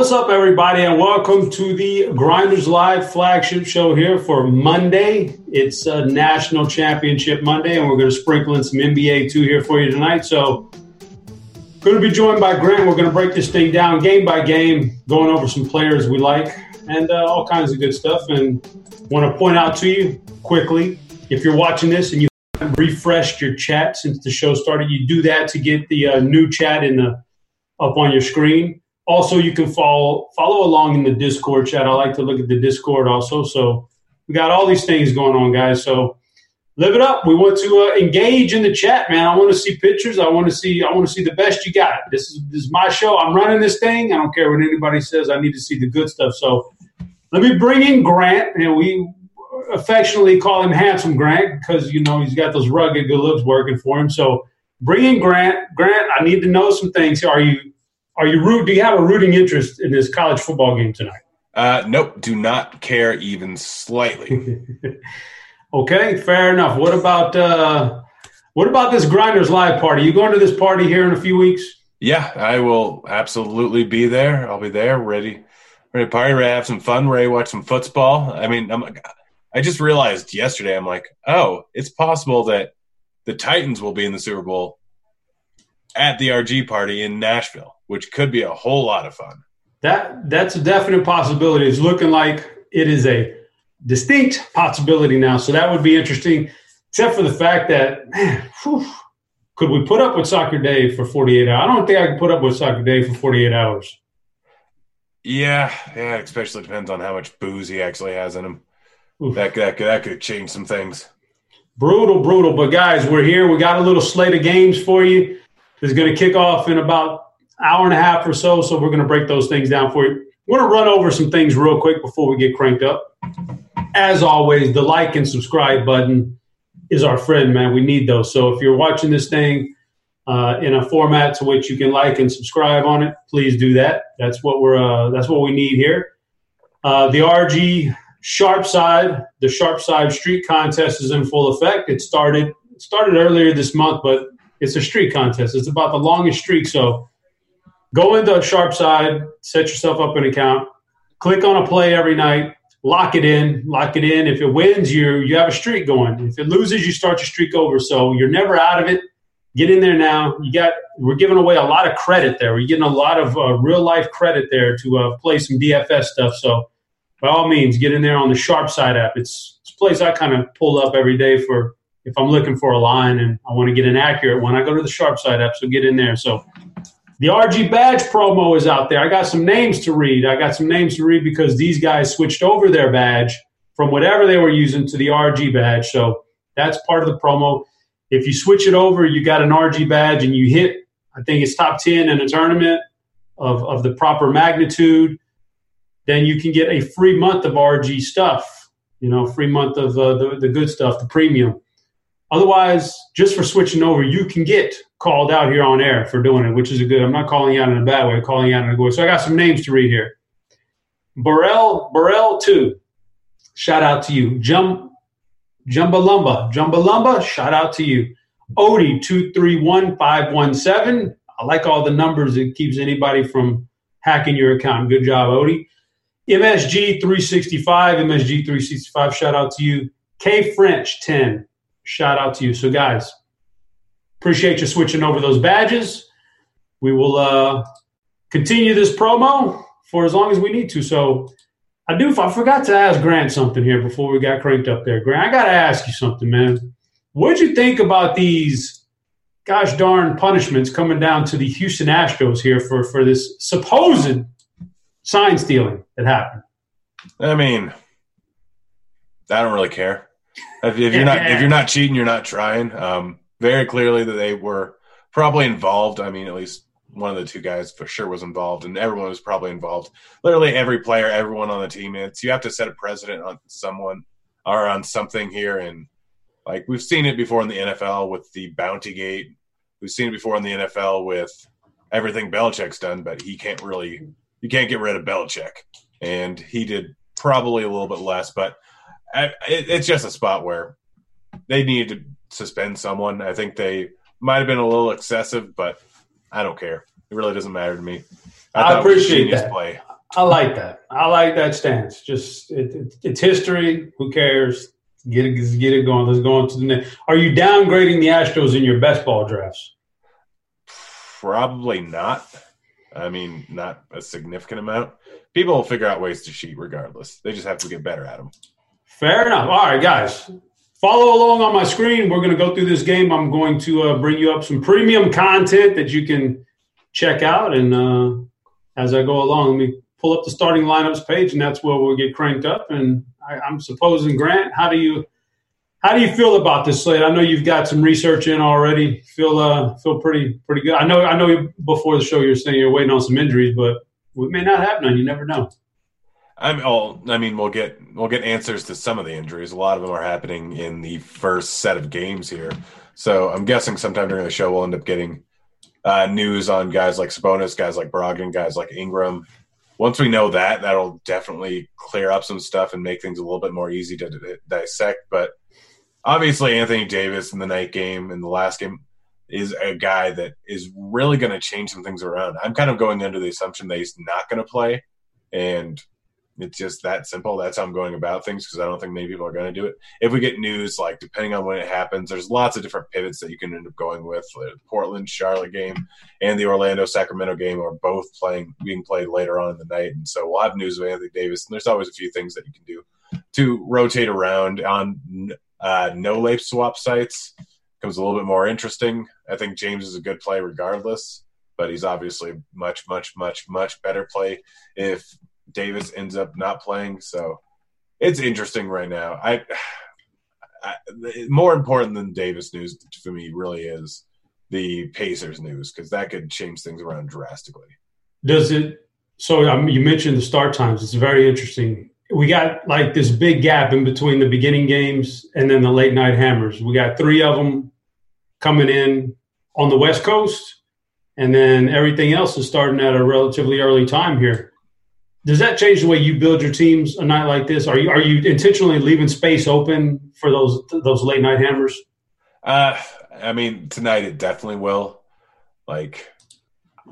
What's up, everybody, and welcome to the Grinders Live flagship show here for Monday. It's a national championship Monday, and we're going to sprinkle in some NBA too here for you tonight. So, going to be joined by Grant. We're going to break this thing down game by game, going over some players we like and uh, all kinds of good stuff. And want to point out to you quickly if you're watching this and you refreshed your chat since the show started, you do that to get the uh, new chat in the up on your screen also, you can follow follow along in the Discord chat. I like to look at the Discord also. So we got all these things going on, guys. So live it up. We want to uh, engage in the chat, man. I want to see pictures. I want to see. I want to see the best you got. This is this is my show. I'm running this thing. I don't care what anybody says. I need to see the good stuff. So let me bring in Grant, and we affectionately call him Handsome Grant because you know he's got those rugged good looks working for him. So bring in Grant. Grant, I need to know some things. Are you are you root? Do you have a rooting interest in this college football game tonight? Uh, nope, do not care even slightly. okay, fair enough. What about uh, what about this Grinders Live party? You going to this party here in a few weeks? Yeah, I will absolutely be there. I'll be there, ready, ready to party, ready to have some fun, ready to watch some football. I mean, I'm, I just realized yesterday, I'm like, oh, it's possible that the Titans will be in the Super Bowl at the RG party in Nashville which could be a whole lot of fun. That that's a definite possibility. It's looking like it is a distinct possibility now. So that would be interesting, except for the fact that man, whew, could we put up with soccer day for 48 hours? I don't think I can put up with soccer day for 48 hours. Yeah, yeah, especially depends on how much booze he actually has in him. That, that, that could change some things. Brutal, brutal. But guys, we're here. We got a little slate of games for you. It's going to kick off in about hour and a half or so. So we're going to break those things down for you. I want to run over some things real quick before we get cranked up. As always, the like and subscribe button is our friend, man. We need those. So if you're watching this thing uh, in a format to which you can like and subscribe on it, please do that. That's what we're. Uh, that's what we need here. Uh, the RG Sharp Side, the Sharp Side Street Contest is in full effect. It started started earlier this month, but it's a street contest. It's about the longest streak, so Go into Sharp Side, set yourself up an account, click on a play every night, lock it in, lock it in. If it wins, you you have a streak going. If it loses, you start your streak over. So you're never out of it. Get in there now. You got we're giving away a lot of credit there. We're getting a lot of uh, real life credit there to uh, play some DFS stuff. So by all means, get in there on the Sharp Side app. It's, it's a place I kind of pull up every day for if I'm looking for a line and I want to get an accurate one. I go to the Sharp Side app. So get in there. So the RG badge promo is out there. I got some names to read. I got some names to read because these guys switched over their badge from whatever they were using to the RG badge. So that's part of the promo. If you switch it over, you got an RG badge and you hit, I think it's top 10 in a tournament of, of the proper magnitude, then you can get a free month of RG stuff, you know, free month of uh, the, the good stuff, the premium. Otherwise, just for switching over, you can get called out here on air for doing it, which is a good. I'm not calling you out in a bad way, I'm calling you out in a good way. So I got some names to read here. Burrell, Burrell two, shout out to you. Jum, Jumbalumba, Jumbalumba, shout out to you. Odie two three one five one seven. I like all the numbers. It keeps anybody from hacking your account. Good job, Odie. MSG 365, MSG 365, shout out to you. K French 10, shout out to you. So, guys, appreciate you switching over those badges. We will uh, continue this promo for as long as we need to. So, I do. I forgot to ask Grant something here before we got cranked up there. Grant, I got to ask you something, man. What'd you think about these gosh darn punishments coming down to the Houston Astros here for for this supposed sign stealing that happened? I mean, I don't really care. If, if you're not if you're not cheating, you're not trying. Um, very clearly that they were probably involved. I mean, at least one of the two guys for sure was involved, and everyone was probably involved. Literally every player, everyone on the team. It's you have to set a precedent on someone or on something here, and like we've seen it before in the NFL with the bounty gate. We've seen it before in the NFL with everything Belichick's done, but he can't really you can't get rid of Belichick, and he did probably a little bit less, but it, it's just a spot where they need to suspend someone. I think they might have been a little excessive, but I don't care. It really doesn't matter to me. I, thought it was a appreciate that. play. I like that. I like that stance. Just it, it, it's history. Who cares? Get it, get it going. Let's go on to the next. Are you downgrading the Astros in your best ball drafts? Probably not. I mean, not a significant amount. People will figure out ways to cheat regardless. They just have to get better at them. Fair enough. All right, guys. Follow along on my screen. We're going to go through this game. I'm going to uh, bring you up some premium content that you can check out. And uh, as I go along, let me pull up the starting lineups page, and that's where we'll get cranked up. And I, I'm supposing, Grant, how do you how do you feel about this slate? I know you've got some research in already. Feel uh, feel pretty pretty good. I know I know before the show you're saying you're waiting on some injuries, but we may not have none. You never know. I'm all. I mean, we'll get we'll get answers to some of the injuries. A lot of them are happening in the first set of games here. So I'm guessing sometime during the show we'll end up getting uh, news on guys like Sabonis, guys like Brogdon, guys like Ingram. Once we know that, that'll definitely clear up some stuff and make things a little bit more easy to dissect. But obviously, Anthony Davis in the night game in the last game is a guy that is really going to change some things around. I'm kind of going under the assumption that he's not going to play, and it's just that simple. That's how I'm going about things because I don't think many people are going to do it. If we get news, like depending on when it happens, there's lots of different pivots that you can end up going with. The Portland Charlotte game and the Orlando Sacramento game are both playing being played later on in the night, and so we'll have news of Anthony Davis. And there's always a few things that you can do to rotate around on uh, no lape swap sites. Becomes a little bit more interesting. I think James is a good play regardless, but he's obviously much, much, much, much better play if Davis ends up not playing. So it's interesting right now. I, I more important than Davis news for me really is the Pacers news because that could change things around drastically. Does it? So um, you mentioned the start times. It's very interesting. We got like this big gap in between the beginning games and then the late night hammers. We got three of them coming in on the West Coast, and then everything else is starting at a relatively early time here. Does that change the way you build your teams a night like this? Are you are you intentionally leaving space open for those those late night hammers? Uh, I mean, tonight it definitely will. Like,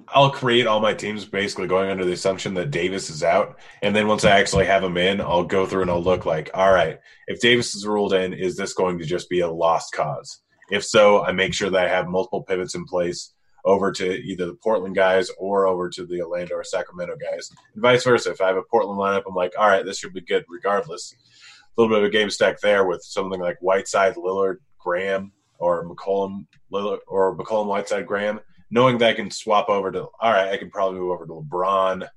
I'll create all my teams basically going under the assumption that Davis is out, and then once I actually have him in, I'll go through and I'll look like, all right, if Davis is ruled in, is this going to just be a lost cause? If so, I make sure that I have multiple pivots in place over to either the Portland guys or over to the Orlando or Sacramento guys, and vice versa. If I have a Portland lineup, I'm like, all right, this should be good regardless. A little bit of a game stack there with something like Whiteside, Lillard, Graham, or McCollum, Lillard, or McCollum, Whiteside, Graham, knowing that I can swap over to, all right, I can probably move over to LeBron,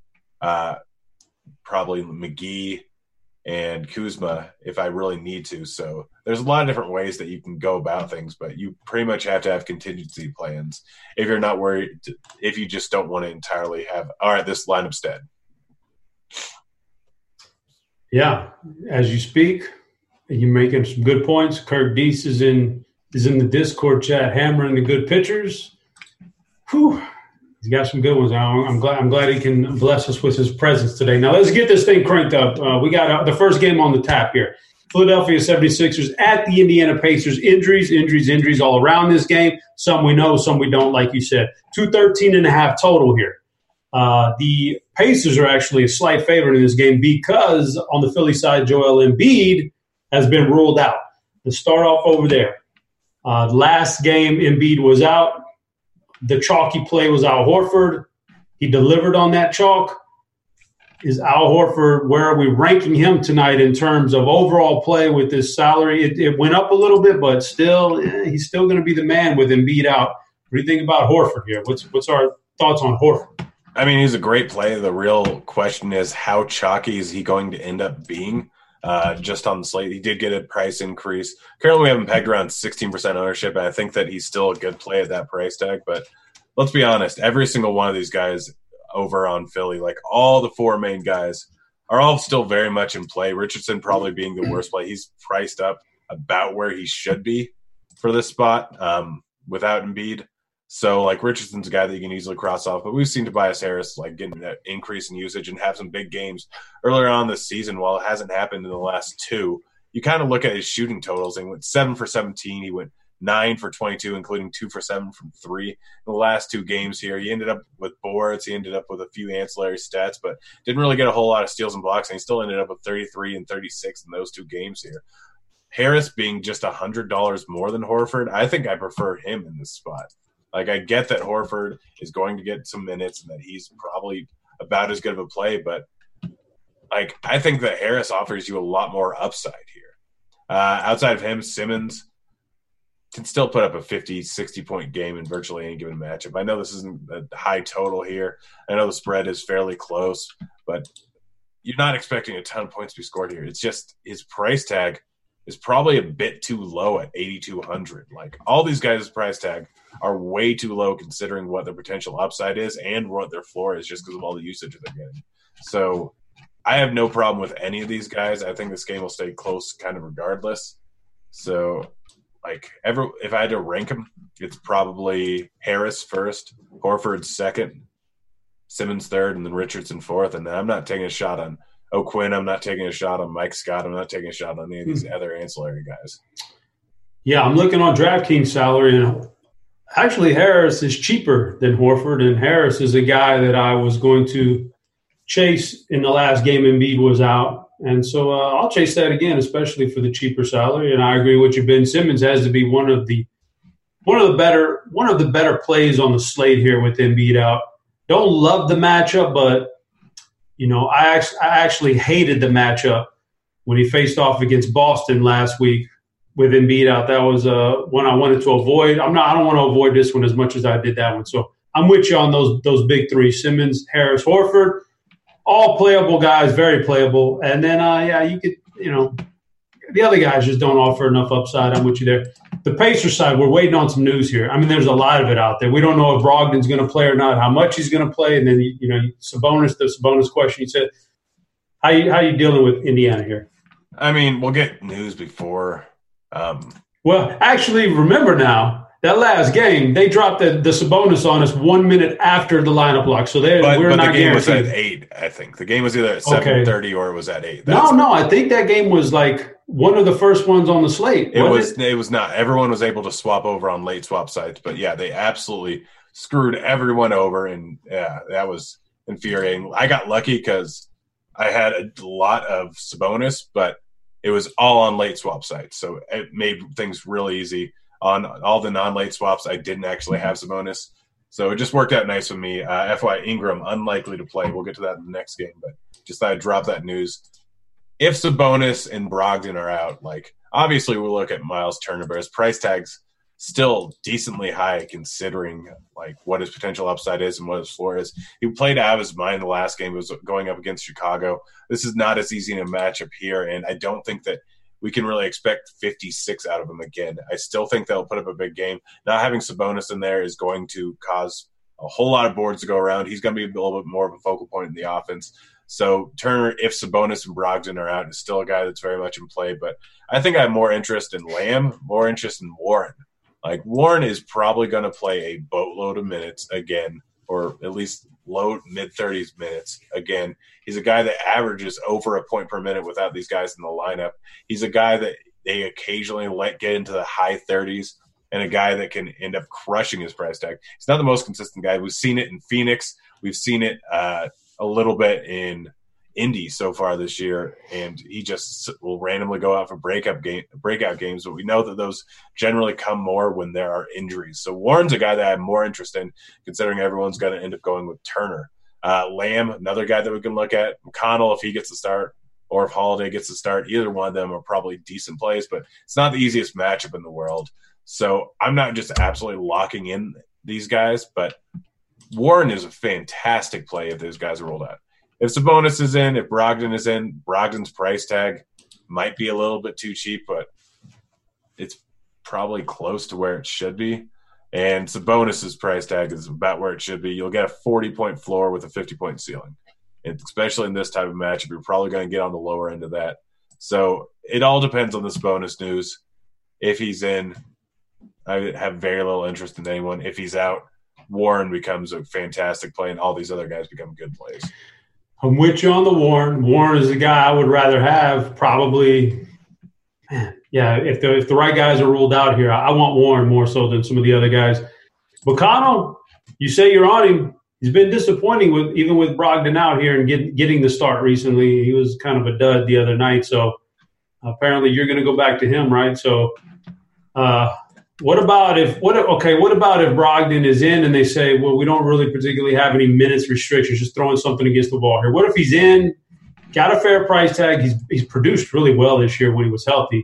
uh, probably McGee, and Kuzma if I really need to. So there's a lot of different ways that you can go about things, but you pretty much have to have contingency plans if you're not worried, if you just don't want to entirely have, all right, this lineup's dead. Yeah, as you speak, you're making some good points. Kirk Deese is in is in the Discord chat, hammering the good pitchers. Whew, he's got some good ones. I'm, glad. I'm glad he can bless us with his presence today. Now let's get this thing cranked up. Uh, we got uh, the first game on the tap here. Philadelphia 76ers at the Indiana Pacers. Injuries, injuries, injuries all around this game. Some we know, some we don't, like you said. 213 and a half total here. Uh, the Pacers are actually a slight favorite in this game because on the Philly side, Joel Embiid has been ruled out. Let's start off over there. Uh, last game, Embiid was out. The chalky play was Al Horford. He delivered on that chalk. Is Al Horford, where are we ranking him tonight in terms of overall play with his salary? It, it went up a little bit, but still, eh, he's still going to be the man with Embiid out. What do you think about Horford here? What's what's our thoughts on Horford? I mean, he's a great play. The real question is how chalky is he going to end up being? Uh, just on the slate, he did get a price increase. Currently, we have him pegged around 16% ownership, and I think that he's still a good play at that price tag. But let's be honest, every single one of these guys over on Philly, like all the four main guys, are all still very much in play. Richardson probably being the worst play. He's priced up about where he should be for this spot um, without Embiid. So like Richardson's a guy that you can easily cross off, but we've seen Tobias Harris like getting that increase in usage and have some big games earlier on this season. While it hasn't happened in the last two, you kind of look at his shooting totals and went seven for seventeen. He went nine for 22, including two for seven from three in the last two games here. He ended up with boards. He ended up with a few ancillary stats, but didn't really get a whole lot of steals and blocks. And he still ended up with 33 and 36 in those two games here. Harris being just a hundred dollars more than Horford, I think I prefer him in this spot. Like I get that Horford is going to get some minutes and that he's probably about as good of a play, but like I think that Harris offers you a lot more upside here. Uh, outside of him, Simmons can still put up a 50, 60 point game in virtually any given matchup. I know this isn't a high total here. I know the spread is fairly close, but you're not expecting a ton of points to be scored here. It's just his price tag is probably a bit too low at 8200 like all these guys price tag are way too low considering what their potential upside is and what their floor is just because of all the usage they're getting so i have no problem with any of these guys i think this game will stay close kind of regardless so like ever if i had to rank them it's probably harris first horford second simmons third and then richardson fourth and then i'm not taking a shot on O'Quinn. I'm not taking a shot on Mike Scott. I'm not taking a shot on any of these hmm. other ancillary guys. Yeah, I'm looking on DraftKings salary, and actually Harris is cheaper than Horford, and Harris is a guy that I was going to chase in the last game. Embiid was out, and so uh, I'll chase that again, especially for the cheaper salary. And I agree with you. Ben Simmons has to be one of the one of the better one of the better plays on the slate here with Embiid out. Don't love the matchup, but you know, I actually, I actually hated the matchup when he faced off against Boston last week with Embiid out. That was uh, one I wanted to avoid. I'm not. I don't want to avoid this one as much as I did that one. So I'm with you on those those big three: Simmons, Harris, Horford. All playable guys, very playable. And then, uh, yeah, you could, you know, the other guys just don't offer enough upside. I'm with you there the Pacer side, we're waiting on some news here. I mean, there's a lot of it out there. We don't know if Brogdon's going to play or not, how much he's going to play, and then you know, Sabonis. The Sabonis question. You said, how you how you dealing with Indiana here? I mean, we'll get news before. Um, well, actually, remember now that last game they dropped the, the Sabonis on us one minute after the lineup lock, so they but, we're but not the game guaranteed. was at eight. I think the game was either at seven thirty okay. or it was at eight. That's no, no, I think that game was like one of the first ones on the slate. It was. It? it was not. Everyone was able to swap over on late swap sites, but yeah, they absolutely screwed everyone over, and yeah, that was infuriating. I got lucky because I had a lot of Sabonis, but it was all on late swap sites, so it made things really easy. On all the non-late swaps, I didn't actually have Sabonis, so it just worked out nice for me. Uh, FY Ingram unlikely to play. We'll get to that in the next game, but just thought I'd drop that news if Sabonis and Brogdon are out, like obviously we look at Miles Turner, but his price tag's still decently high considering like what his potential upside is and what his floor is. He played out of his mind the last game. was going up against Chicago. This is not as easy in a matchup here, and I don't think that we can really expect 56 out of him again. I still think they'll put up a big game. Not having Sabonis in there is going to cause a whole lot of boards to go around. He's going to be a little bit more of a focal point in the offense. So Turner, if Sabonis and Brogdon are out, is still a guy that's very much in play. But I think I have more interest in Lamb, more interest in Warren. Like Warren is probably going to play a boatload of minutes again, or at least low mid thirties minutes again. He's a guy that averages over a point per minute without these guys in the lineup. He's a guy that they occasionally let get into the high thirties and a guy that can end up crushing his price tag. He's not the most consistent guy. We've seen it in Phoenix. We've seen it uh, a little bit in Indy so far this year, and he just will randomly go out for breakup game, breakout games. But we know that those generally come more when there are injuries. So Warren's a guy that I have more interest in, considering everyone's going to end up going with Turner. Uh, Lamb, another guy that we can look at. McConnell, if he gets the start, or if Holiday gets the start, either one of them are probably decent plays. But it's not the easiest matchup in the world. So I'm not just absolutely locking in these guys, but Warren is a fantastic play if those guys are rolled out. If Sabonis is in, if Brogdon is in, Brogdon's price tag might be a little bit too cheap, but it's probably close to where it should be. And Sabonis's price tag is about where it should be. You'll get a 40 point floor with a 50 point ceiling. And especially in this type of matchup, you're probably going to get on the lower end of that. So it all depends on Sabonis news. If he's in, I have very little interest in anyone. If he's out, Warren becomes a fantastic play, and all these other guys become good plays. I'm with you on the Warren. Warren is the guy I would rather have probably. Yeah, if the if the right guys are ruled out here, I want Warren more so than some of the other guys. Bacano, you say you're on him. He's been disappointing with even with Brogdon out here and get, getting the start recently. He was kind of a dud the other night. So apparently you're going to go back to him, right? So uh, what about if what? Okay, what about if Brogdon is in and they say, well, we don't really particularly have any minutes restrictions, just throwing something against the wall here. What if he's in, got a fair price tag? He's he's produced really well this year when he was healthy.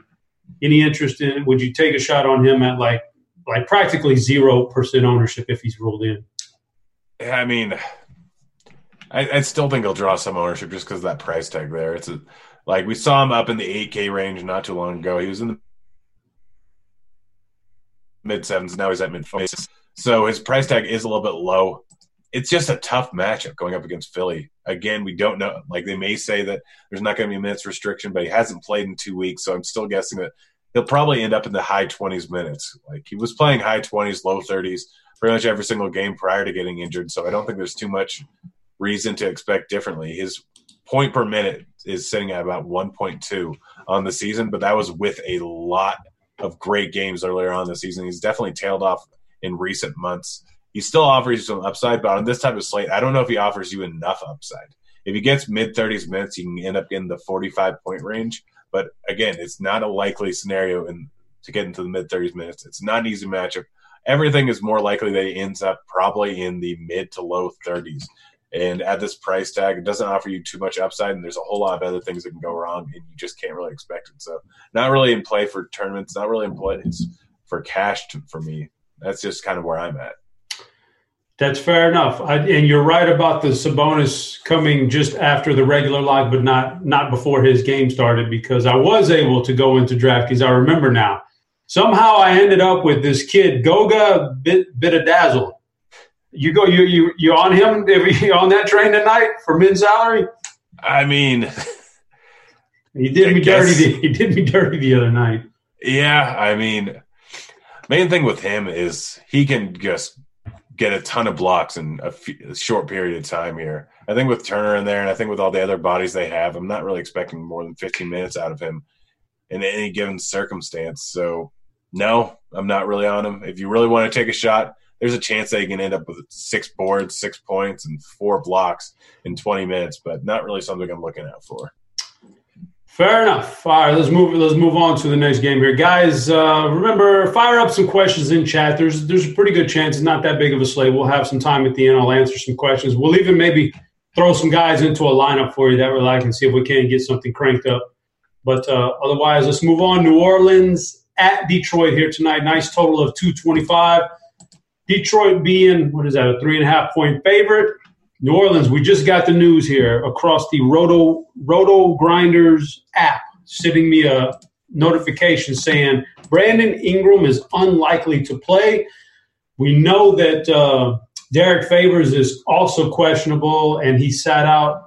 Any interest in? Would you take a shot on him at like like practically zero percent ownership if he's ruled in? I mean, I, I still think he'll draw some ownership just because of that price tag there. It's a, like we saw him up in the 8K range not too long ago. He was in the mid sevens. Now he's at mid fives. So his price tag is a little bit low. It's just a tough matchup going up against Philly. Again, we don't know. Like they may say that there's not going to be a minutes restriction, but he hasn't played in two weeks. So I'm still guessing that he'll probably end up in the high 20s minutes. Like he was playing high 20s, low 30s pretty much every single game prior to getting injured. So I don't think there's too much reason to expect differently. His point per minute is sitting at about 1.2 on the season, but that was with a lot of great games earlier on the season. He's definitely tailed off in recent months. He still offers you some upside, but on this type of slate, I don't know if he offers you enough upside. If he gets mid 30s minutes, he can end up in the 45 point range. But again, it's not a likely scenario in, to get into the mid 30s minutes. It's not an easy matchup. Everything is more likely that he ends up probably in the mid to low 30s. And at this price tag, it doesn't offer you too much upside, and there's a whole lot of other things that can go wrong, and you just can't really expect it. So, not really in play for tournaments, not really in play for cash to, for me. That's just kind of where I'm at. That's fair enough, I, and you're right about the Sabonis coming just after the regular live, but not not before his game started. Because I was able to go into draft because I remember now. Somehow I ended up with this kid Goga Bit Bitadze you go you you you on him you on that train tonight for mid salary? I mean, he did I me guess, dirty. He did me dirty the other night. Yeah, I mean, main thing with him is he can just get a ton of blocks in a, few, a short period of time here. I think with Turner in there, and I think with all the other bodies they have, I'm not really expecting more than 15 minutes out of him in any given circumstance. So, no, I'm not really on him. If you really want to take a shot, there's a chance that he can end up with six boards, six points, and four blocks in 20 minutes, but not really something I'm looking out for. Fair enough. All right, let's move. Let's move on to the next game here, guys. Uh, remember, fire up some questions in chat. There's there's a pretty good chance it's not that big of a slate. We'll have some time at the end. I'll answer some questions. We'll even maybe throw some guys into a lineup for you that we like and see if we can get something cranked up. But uh, otherwise, let's move on. New Orleans at Detroit here tonight. Nice total of 225. Detroit being, what is that, a three and a half point favorite. New Orleans, we just got the news here across the Roto, Roto Grinders app, sending me a notification saying Brandon Ingram is unlikely to play. We know that uh, Derrick Favors is also questionable, and he sat out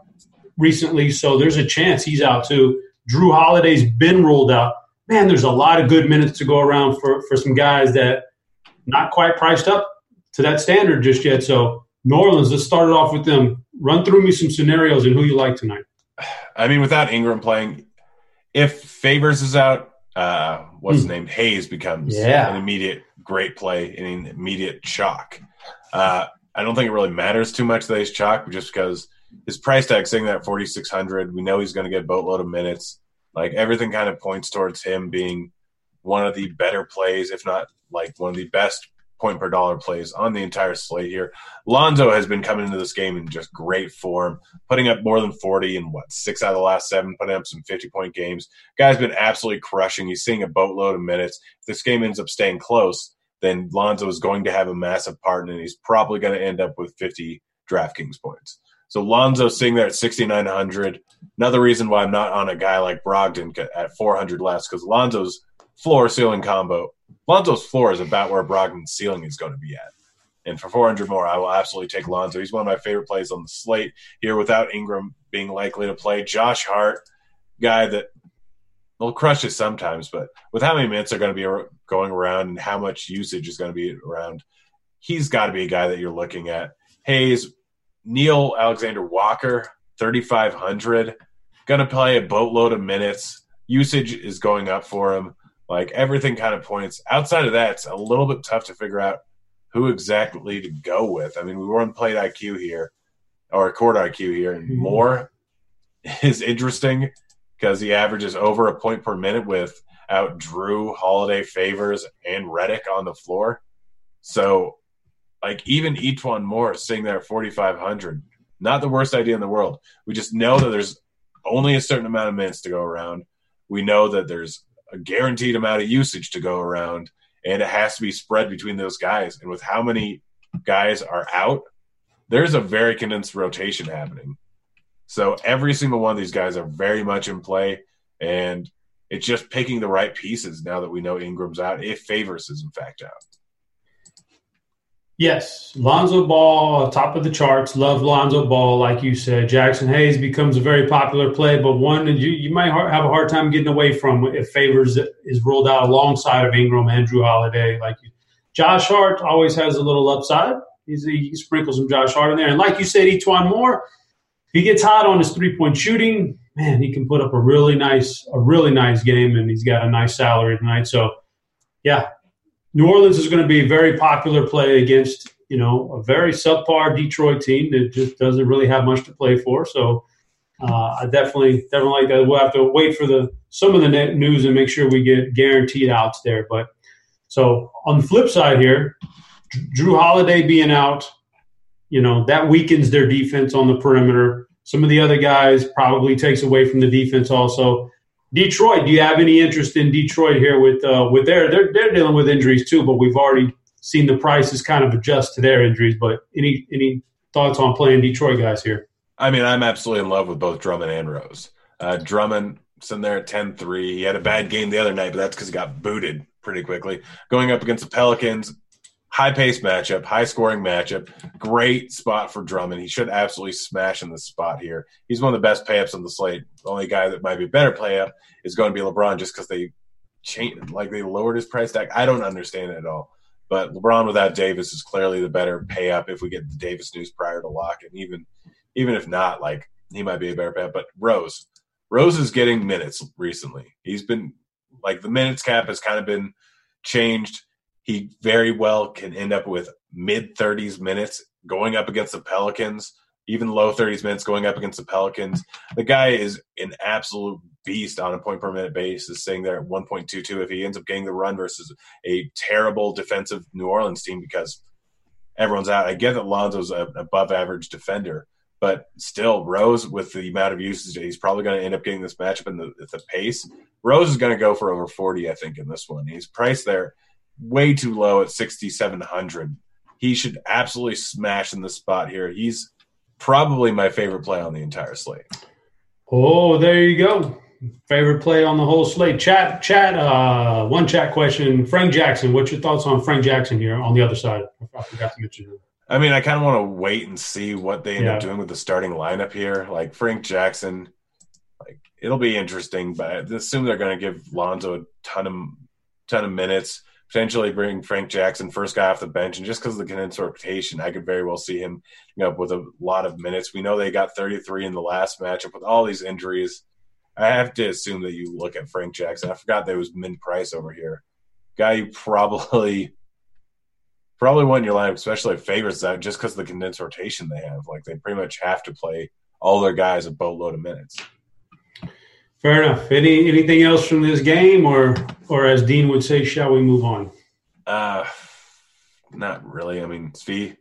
recently, so there's a chance he's out too. Jrue Holiday's been ruled out. Man, there's a lot of good minutes to go around for, for some guys that not quite priced up to that standard just yet. So New Orleans, let's start it off with them. Run through me some scenarios and who you like tonight. I mean, without Ingram playing, if Favors is out, uh, what's mm. his name? Hayes becomes yeah. an immediate great play, an immediate chalk. Uh, I don't think it really matters too much that he's chalk, just because his price tag sitting at 4,600. We know he's going to get boatload of minutes. Like everything kind of points towards him being one of the better plays, if not like one of the best point per dollar plays on the entire slate here. Lonzo has been coming into this game in just great form, putting up more than 40 in what, six out of the last seven, putting up some 50 point games. Guy's been absolutely crushing. He's seeing a boatload of minutes. If this game ends up staying close, then Lonzo is going to have a massive part and he's probably going to end up with 50 DraftKings points. So Lonzo sitting there at 6,900. Another reason why I'm not on a guy like Brogdon at 400 less because Lonzo's floor ceiling combo Lonzo's floor is about where Brogdon's ceiling is going to be at. And for 400 more, I will absolutely take Lonzo. He's one of my favorite plays on the slate here without Ingram being likely to play. Josh Hart, guy that will crush it sometimes, but with how many minutes are going to be going around and how much usage is going to be around, he's got to be a guy that you're looking at. Hayes, Nickeil Alexander Walker, 3,500, going to play a boatload of minutes. Usage is going up for him. Like everything kind of points. Outside of that, it's a little bit tough to figure out who exactly to go with. I mean, we were on plate IQ here or court IQ here, and Mm-hmm. Moore is interesting because he averages over a point per minute without Jrue, Holiday, Favors, and Redick on the floor. So, like, even E'Twaun Moore sitting there at 4,500, not the worst idea in the world. We just know that there's only a certain amount of minutes to go around. We know that there's a guaranteed amount of usage to go around, and it has to be spread between those guys. And with how many guys are out, there's a very condensed rotation happening. So every single one of these guys are very much in play, and it's just picking the right pieces now that we know Ingram's out, if Favors is in fact out. Yes, Lonzo Ball, top of the charts. Love Lonzo Ball, like you said. Jaxson Hayes becomes a very popular play, but one that you, you might have a hard time getting away from if Favors is rolled out alongside of Ingram and Jrue Holiday. Like you. Josh Hart always has a little upside. He's, he sprinkles some Josh Hart in there, and like you said, E'Twaun Moore, he gets hot on his three point shooting, man, he can put up a really nice, a really nice game, and he's got a nice salary tonight. So, yeah, New Orleans is going to be a very popular play against you know a very subpar Detroit team that just doesn't really have much to play for. So uh, I definitely definitely like that. We'll have to wait for the some of the news and make sure we get guaranteed outs there. But so on the flip side here, Jrue Holiday being out, you know that weakens their defense on the perimeter. Some of the other guys probably takes away from the defense also. Detroit, do you have any interest in Detroit here with uh, with their they're they're dealing with injuries too, but we've already seen the prices kind of adjust to their injuries. But any any thoughts on playing Detroit guys here? I mean, I'm absolutely in love with both Drummond and Rose. Uh, Drummond sitting there at 10-3. He had a bad game the other night, but that's because he got booted pretty quickly. Going up against the Pelicans, high pace matchup, high scoring matchup. Great spot for Drummond. He should absolutely smash in the spot here. He's one of the best payups on the slate. The only guy that might be a better payup is going to be LeBron just because they changed, like they lowered his price tag. I don't understand it at all. But LeBron without Davis is clearly the better pay up if we get the Davis news prior to lock. And even even if not, like he might be a better pay up. But Rose, Rose is getting minutes recently. He's been like the minutes cap has kind of been changed. He very well can end up with mid 30s minutes going up against the Pelicans, even low 30s minutes going up against the Pelicans. The guy is an absolute beast on a point per minute basis, sitting there at 1.22 if he ends up getting the run versus a terrible defensive New Orleans team because everyone's out. I get that Lonzo's an above average defender, but still, Rose, with the amount of usage, he's probably going to end up getting this matchup in the, the pace. Rose is going to go for over 40, I think, in this one. He's priced there way too low at 6,700. He should absolutely smash in the spot here. He's probably my favorite play on the entire slate. Oh, there you go. Favorite play on the whole slate. Chat, chat. Uh, one chat question. Frank Jackson. What's your thoughts on Frank Jackson here on the other side? I forgot to mention him. I mean, I kind of want to wait and see what they end Yeah. up doing with the starting lineup here. Like Frank Jackson, like it'll be interesting, but I assume they're going to give Lonzo a ton of ton of minutes. Potentially bring Frank Jackson first guy off the bench, and just because of the condensed rotation, I could very well see him know, with a lot of minutes. We know they got 33 in the last matchup with all these injuries. I have to assume that you look at Frank Jackson. I forgot there was min price over here. Guy you probably probably in your lineup, especially favors that just because of the condensed rotation they have. Like they pretty much have to play all their guys a boatload of minutes. Fair enough. Any anything else from this game, or or as Dean would say, shall we move on? Uh not really. I mean, Svi,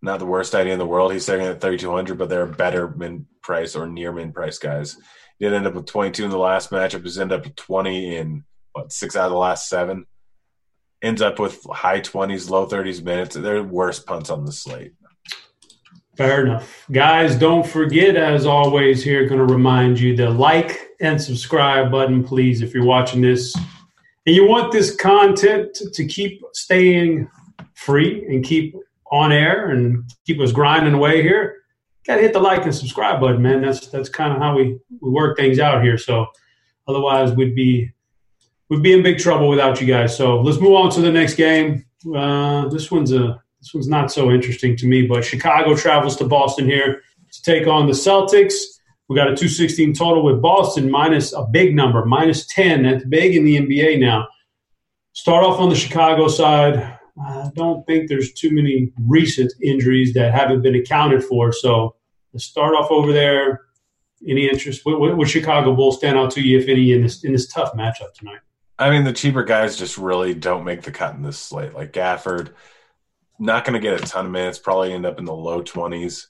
not the worst idea in the world. He's sitting at 3,200, but they're better min price or near min price guys. He did end up with 22 in the last matchup. He's ended up with 20 in what six out of the last seven. Ends up with high 20s, low 30s minutes. They're worst punts on the slate. Fair enough. Guys, don't forget, as always, here, going to remind you the like and subscribe button, please, if you're watching this and you want this content to, keep staying free and keep on air and keep us grinding away here. Got to hit the like and subscribe button, man. That's that's kind of how we, we work things out here. So otherwise, we'd be we'd be in big trouble without you guys. So let's move on to the next game. Uh, this one's a this one's not so interesting to me, but Chicago travels to Boston here to take on the Celtics. We got a 216 total with Boston minus a big number, minus 10. That's big in the NBA now. Start off on the Chicago side. I don't think there's too many recent injuries that haven't been accounted for. So let's start off over there. Any interest? What, what, what Chicago Bulls stand out to you, if any, in this in this tough matchup tonight? I mean, the cheaper guys just really don't make the cut in this slate. Like Gafford, not going to get a ton of minutes. Probably end up in the low twenties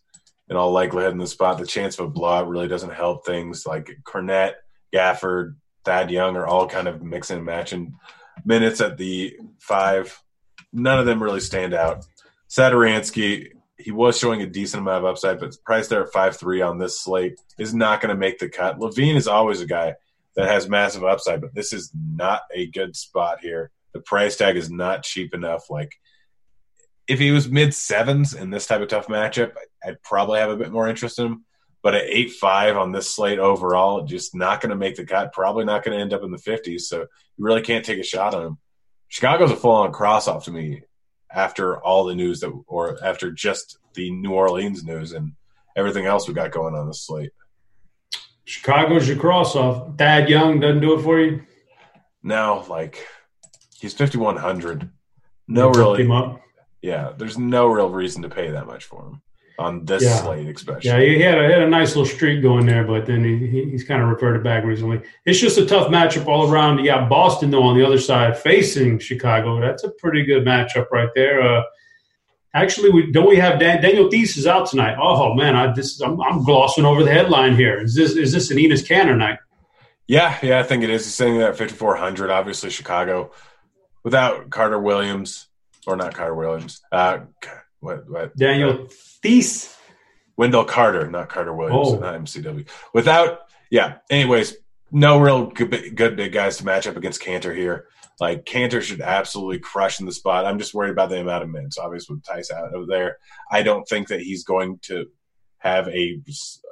in all likelihood in the spot. The chance of a blowout really doesn't help things. Like Kornet, Gafford, Thad Young are all kind of mixing and matching minutes at the five. None of them really stand out. Satoransky, he was showing a decent amount of upside, but price there at five three on this slate is not going to make the cut. LaVine is always a guy that has massive upside, but this is not a good spot here. The price tag is not cheap enough. Like if he was mid sevens in this type of tough matchup, I'd probably have a bit more interest in him. But at eight five on this slate overall, just not going to make the cut. Probably not going to end up in the fifties. So you really can't take a shot on him. Chicago's a full on cross off to me after all the news that, or after just the New Orleans news and everything else we got going on this slate. Chicago's your cross off. Thad Young doesn't do it for you. No, like he's fifty one hundred. No, really. Yeah, there's no real reason to pay that much for him on this yeah. slate, especially. Yeah, he had, a, had a nice little streak going there, but then he, he's kind of reverted back recently. It's just a tough matchup all around. You got Boston, though, on the other side facing Chicago. That's a pretty good matchup right there. Uh, actually, we don't we have Dan, Daniel Theis is out tonight. Oh, man, I, this, I'm, I'm, glossing over the headline here. Is this, is this an Enes Kanter night? Yeah, yeah, I think it is. He's sitting at 5,400. Obviously, Chicago without Carter Williams, or not Carter Williams. Uh, what, what? Daniel Theis. Wendell Carter, not Carter Williams, oh. not MCW. Without, yeah. Anyways, no real good, good big guys to match up against Kanter here. Like Kanter should absolutely crush in the spot. I'm just worried about the amount of minutes. Obviously, with Theis out over there, I don't think that he's going to have a,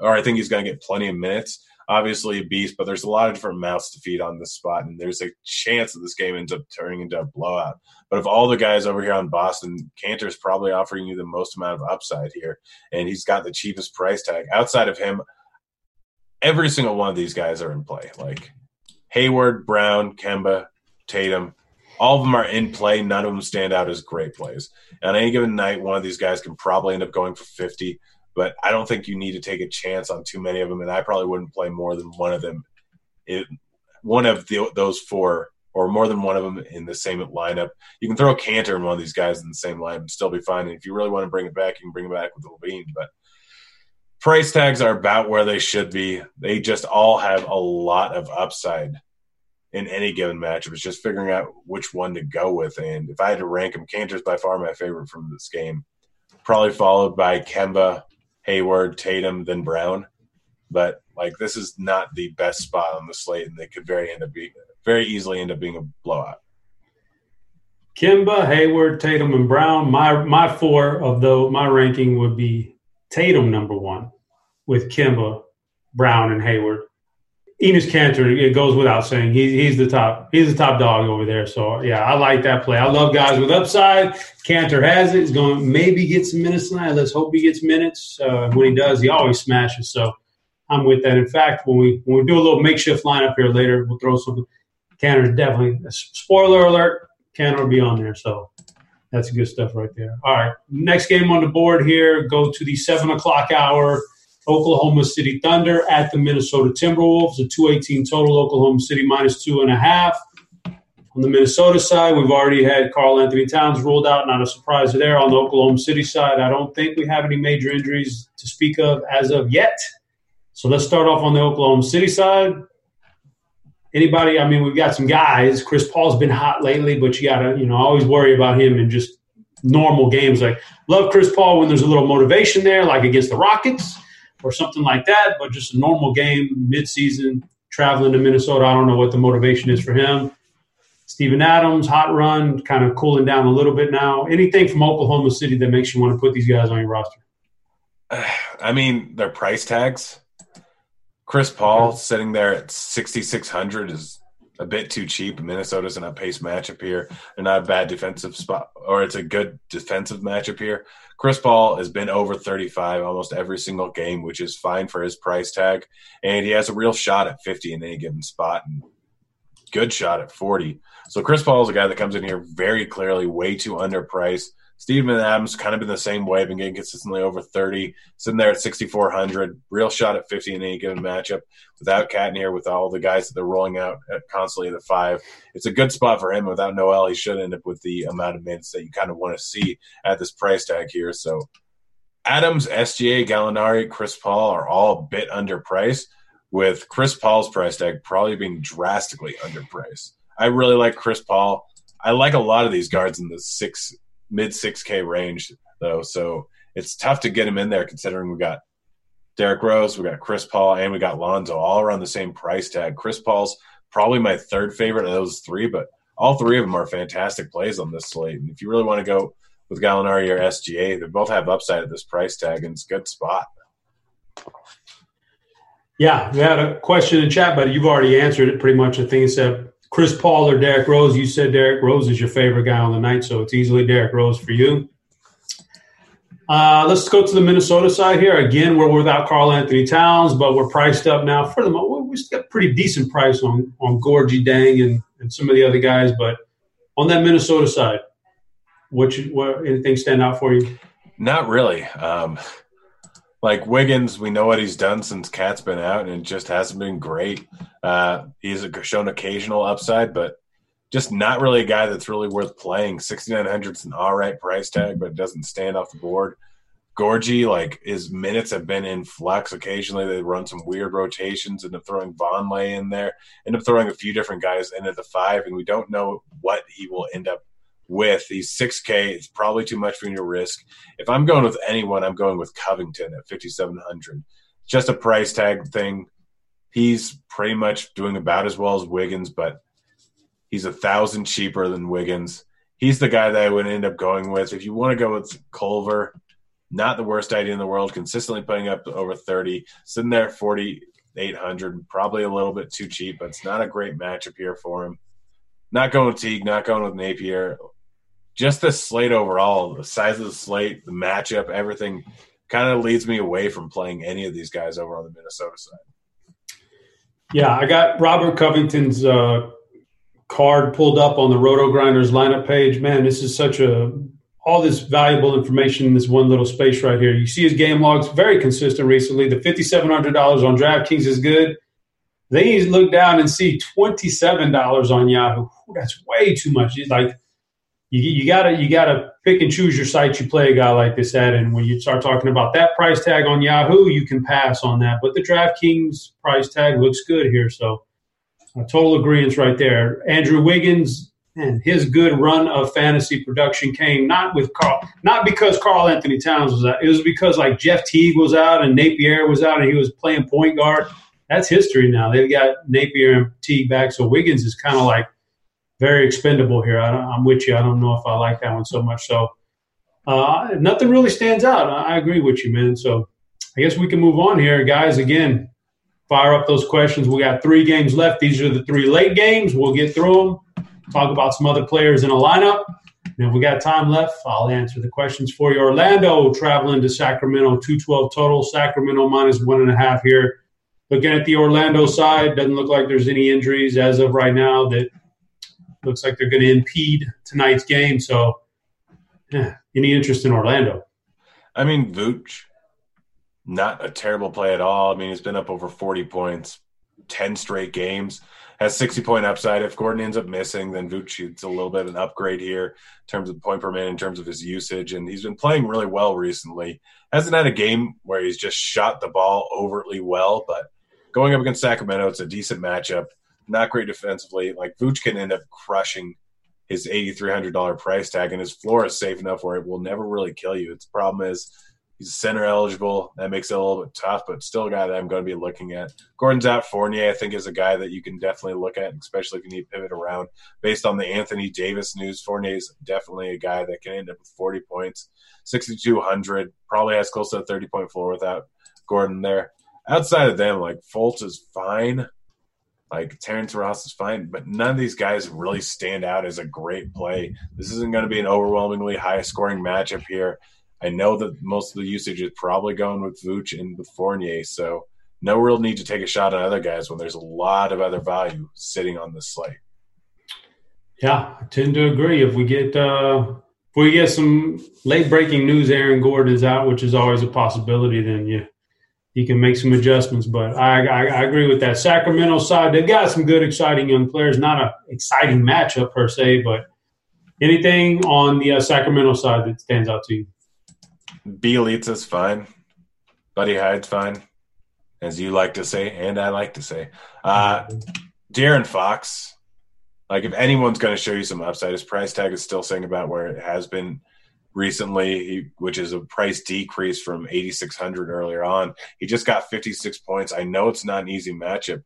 or I think he's going to get plenty of minutes obviously a beast, but there's a lot of different mouths to feed on this spot, and there's a chance that this game ends up turning into a blowout. But of all the guys over here on Boston, Kanter's probably offering you the most amount of upside here, and he's got the cheapest price tag. Outside of him, every single one of these guys are in play. Like Hayward, Brown, Kemba, Tatum, all of them are in play. None of them stand out as great plays. And on any given night, one of these guys can probably end up going for 50 but I don't think you need to take a chance on too many of them, and I probably wouldn't play more than one of them. It, one of the, those four, or more than one of them in the same lineup. You can throw a Kanter in one of these guys in the same line and still be fine. And if you really want to bring it back, you can bring it back with LaVine. But price tags are about where they should be. They just all have a lot of upside in any given matchup. It's just figuring out which one to go with. And if I had to rank them, Kanter's by far my favorite from this game. Probably followed by Kemba, Hayward, Tatum, then Brown. But like this is not the best spot on the slate, and they could very end up being very easily end up being a blowout. Kemba, Hayward, Tatum, and Brown. My my four of though my ranking would be Tatum number one, with Kemba, Brown, and Hayward. Enes Kanter, it goes without saying. He's he's the top. He's the top dog over there. So yeah, I like that play. I love guys with upside. Kanter has it. He's going to maybe get some minutes tonight. Let's hope he gets minutes. Uh, when he does, he always smashes. So I'm with that. In fact, when we when we do a little makeshift lineup here later, we'll throw something. Kanter's definitely spoiler alert. Kanter will be on there. So that's good stuff right there. All right, next game on the board here. Go to the seven o'clock hour. Oklahoma City Thunder at the Minnesota Timberwolves. A 218 total, Oklahoma City minus two and a half. On the Minnesota side, we've already had Karl-Anthony Towns ruled out. Not a surprise there. On the Oklahoma City side, I don't think we have any major injuries to speak of as of yet. So let's start off on the Oklahoma City side. Anybody? I mean, we've got some guys. Chris Paul's been hot lately, but you got to, you know, always worry about him in just normal games. Like, love Chris Paul when there's a little motivation there, like against the Rockets or something like that, but just a normal game midseason traveling to Minnesota. I don't know what the motivation is for him. Steven Adams, hot run, kind of cooling down a little bit now. Anything from Oklahoma City that makes you want to put these guys on your roster? I mean, their price tags. Chris Paul sitting there at 6,600 is a bit too cheap. Minnesota's in a pace matchup here. They're not a bad defensive spot, or it's a good defensive matchup here. Chris Paul has been over 35 almost every single game, which is fine for his price tag. And he has a real shot at 50 in any given spot and good shot at 40. So Chris Paul is a guy that comes in here very clearly way too underpriced. Steven Adams kind of been the same way, been getting consistently over 30, sitting there at 6,400, real shot at 50 in any given matchup. Without Cat in here, with all the guys that they're rolling out constantly at the five, it's a good spot for him. Without Noel, he should end up with the amount of minutes that you kind of want to see at this price tag here. So Adams, SGA, Gallinari, Chris Paul are all a bit underpriced, with Chris Paul's price tag probably being drastically underpriced. I really like Chris Paul. I like a lot of these guards in the six mid 6K range, though. So it's tough to get him in there considering we got Derrick Rose, we got Chris Paul, and we got Lonzo all around the same price tag. Chris Paul's probably my third favorite of those three, but all three of them are fantastic plays on this slate. And if you really want to go with Gallinari or SGA, they both have upside at this price tag, and it's a good spot. Yeah, we had a question in chat, but you've already answered it pretty much. Think it said Chris Paul or Derrick Rose. You said Derrick Rose is your favorite guy on the night, so it's easily Derrick Rose for you. Uh, let's go to the Minnesota side here. Again, we're without Karl-Anthony Towns, but we're priced up now. For the moment, we still got pretty decent price on on Gorgui Dieng and, and some of the other guys. But on that Minnesota side, what, you, what anything stand out for you? Not really. Um, like Wiggins, we know what he's done since Cat's been out, and it just hasn't been great. Uh, he's shown occasional upside, but just not really a guy that's really worth playing. 6,900 is an all right price tag, but it doesn't stand off the board. Gorgui, like his minutes have been in flux. Occasionally they run some weird rotations, end up throwing Vonleh in there, end up throwing a few different guys into the five, and we don't know what he will end up with. He's 6K. It's probably too much for you to risk. If I'm going with anyone, I'm going with Covington at 5,700. Just a price tag thing. He's pretty much doing about as well as Wiggins, but he's a thousand cheaper than Wiggins. He's the guy that I would end up going with. If you want to go with Culver, not the worst idea in the world, consistently putting up over 30, sitting there at 4,800, probably a little bit too cheap, but it's not a great matchup here for him. Not going with Teague, not going with Napier just the slate overall, the size of the slate, the matchup, everything kind of leads me away from playing any of these guys over on the Minnesota side. Yeah, I got Robert Covington's uh, card pulled up on the Roto Grinders lineup page. Man, this is such a all this valuable information in this one little space right here. You see his game logs, very consistent recently. The fifty-seven hundred dollars on DraftKings is good. Then you look down and see twenty-seven dollars on Yahoo. Ooh, that's way too much. He's like you, you gotta you gotta pick and choose your sites you play a guy like this at, and when you start talking about that price tag on Yahoo, you can pass on that. But the DraftKings price tag looks good here, so a total agreement right there. Andrew Wiggins and his good run of fantasy production came not with Karl, not because Karl-Anthony Towns was out. It was because like Jeff Teague was out and Napier was out, and he was playing point guard. That's history now. They've got Napier and Teague back, so Wiggins is kind of like very expendable here. I am with you. I don't know if I like that one so much. So uh, nothing really stands out. I, I agree with you, man. So I guess we can move on here, guys. Again, fire up those questions. We got three games left. These are the three late games. We'll get through them. Talk about some other players in a lineup. And if we got time left, I'll answer the questions for you. Orlando traveling to Sacramento, 212 total. Sacramento minus one and a half here. Looking at the Orlando side, doesn't look like there's any injuries as of right now that looks like they're going to impede tonight's game. So, yeah, any interest in Orlando? I mean, Vooch, not a terrible play at all. I mean, he's been up over 40 points, 10 straight games, has 60 point upside. If Gordon ends up missing, then Vooch is a little bit an upgrade here in terms of point per minute, in terms of his usage. And he's been playing really well recently. Hasn't had a game where he's just shot the ball overtly well, but going up against Sacramento, it's a decent matchup not great defensively. Like Vooch can end up crushing his eighty three hundred dollar price tag, and his floor is safe enough where it will never really kill you. Its problem is he's center eligible. That makes it a little bit tough, but still a guy that I'm going to be looking at. Gordon's out. Fournier, I think, is a guy that you can definitely look at, especially if you need to pivot around. Based on the Anthony Davis news, Fournier is definitely a guy that can end up with 40 points, 6,200, probably has close to a 30 point floor without Gordon there. Outside of them, like Fultz is fine Like Terrence Ross is fine, but none of these guys really stand out as a great play. This isn't going to be an overwhelmingly high scoring matchup here. I know that most of the usage is probably going with Vooch and with Fournier, so no real need to take a shot on other guys when there's a lot of other value sitting on this slate. Yeah, I tend to agree. If we get uh, if we get some late breaking news, Aaron Gordon is out, which is always a possibility. Then you you can make some adjustments. But I, I, I agree with that. Sacramento side, they've got some good, exciting young players. Not an exciting matchup per se, but anything on the uh, Sacramento side that stands out to you? Bjelica's fine. Buddy Hield's fine, as you like to say, and I like to say. Uh, De'Aaron Fox, like if anyone's going to show you some upside, his price tag is still saying about where it has been recently, which is a price decrease from 8,600 earlier on. He just got 56 points. I know it's not an easy matchup,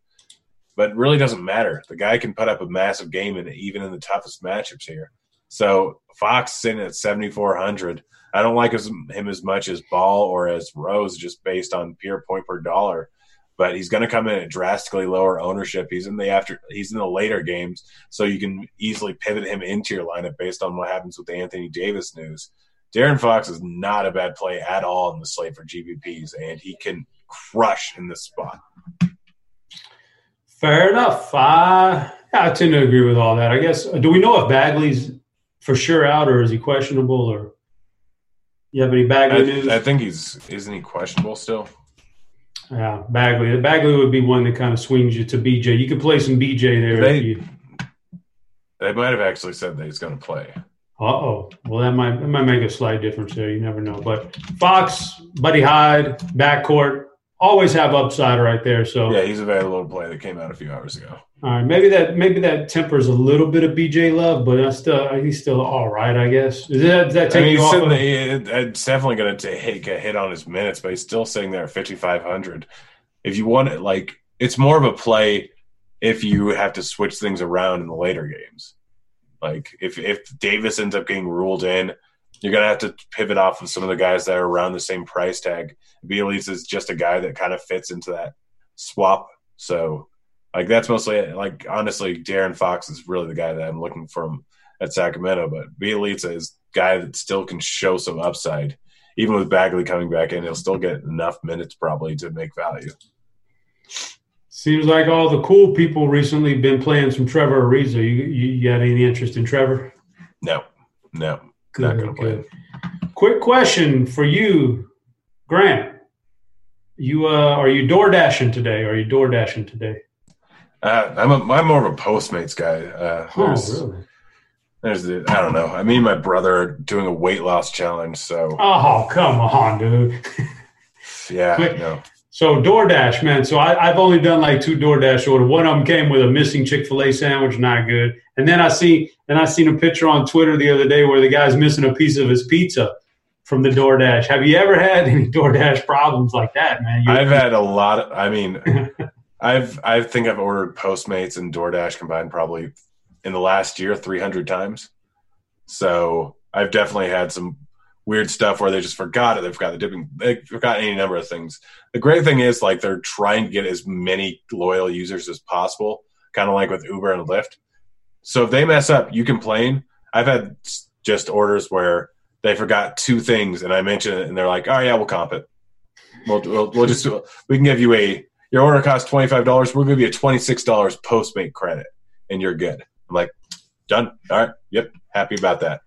but really doesn't matter. The guy can put up a massive game, and even in the toughest matchups here. So Fox sitting at 7,400. I don't like him as much as Ball or as Rose, just based on pure point per dollar. But he's going to come in at drastically lower ownership. He's in the after. He's in the later games, so you can easily pivot him into your lineup based on what happens with the Anthony Davis news. De'Aaron Fox is not a bad play at all in the slate for GPPs, and he can crush in this spot. Fair enough. Uh, I tend to agree with all that. I guess. Do we know if Bagley's for sure out, or is he questionable, or you have any Bagley I, news? I think he's isn't he questionable still? Yeah, Bagley. Bagley would be one that kind of swings you to BJ. You could play some BJ there. They, you, they might have actually said that he's going to play. Uh oh. Well, that might that might make a slight difference there. You never know. But Fox, Buddy Hield, backcourt, always have upside right there. So yeah, he's a valuable play that came out a few hours ago. All right, maybe that maybe that tempers a little bit of BJ Love, but that's still he's still all right, I guess. Is that does that take I mean, you off? Of, there, it's definitely going to take a hit on his minutes, but he's still sitting there at 5,500. If you want it, like, it's more of a play if you have to switch things around in the later games. Like, if, if Davis ends up getting ruled in, you're going to have to pivot off of some of the guys that are around the same price tag. Bjelica is just a guy that kind of fits into that swap. So, like, that's mostly it. Like, honestly, De'Aaron Fox is really the guy that I'm looking from at Sacramento, but Bjelica is a guy that still can show some upside. Even with Bagley coming back in, he'll still get enough minutes probably to make value. seems like all the cool people recently been playing some Trevor Ariza. You, you, you got any interest in Trevor? No, no, not going to play. Quick question for you, Grant. You uh, are you door dashing today? Are you door dashing today? Uh, I'm a, I'm more of a Postmates guy. Uh, there's, oh, really? there's the I don't know. I mean, my brother are doing a weight loss challenge, so Oh, come on, dude. yeah, Wait. no. So DoorDash, man. So I, I've only done like two DoorDash orders. One of them came with a missing Chick Fil A sandwich, not good. And then I see, then I seen a picture on Twitter the other day where the guy's missing a piece of his pizza from the DoorDash. Have you ever had any DoorDash problems like that, man? You- I've had a lot. Of, I mean, I've I think I've ordered Postmates and DoorDash combined probably in the last year 300 times. So I've definitely had some weird stuff where they just forgot it. They forgot the dipping. They forgot any number of things. The great thing is like they're trying to get as many loyal users as possible, kind of like with Uber and Lyft. So if they mess up, you complain. I've had just orders where they forgot two things, and I mentioned it, and they're like, "Oh yeah, we'll comp it. We'll we'll, we'll just do, we can give you a your order costs twenty five dollars. We'll give you a twenty six dollars Postmate credit, and you're good." I'm like, "Done. All right. Yep. Happy about that."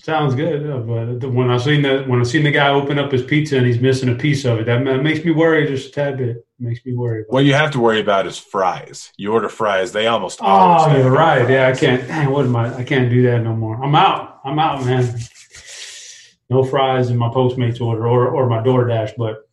Sounds good. yeah, But the- when I seen the when I seen the guy open up his pizza and he's missing a piece of it, that, makes me worry just a tad bit. makes me worry. What you have to worry about is fries. You order fries, they almost Oh, you're right. Yeah, I can't. Dang, what am I? I can't do that no more. I'm out. I'm out, man. No fries in my Postmates order or or my DoorDash. But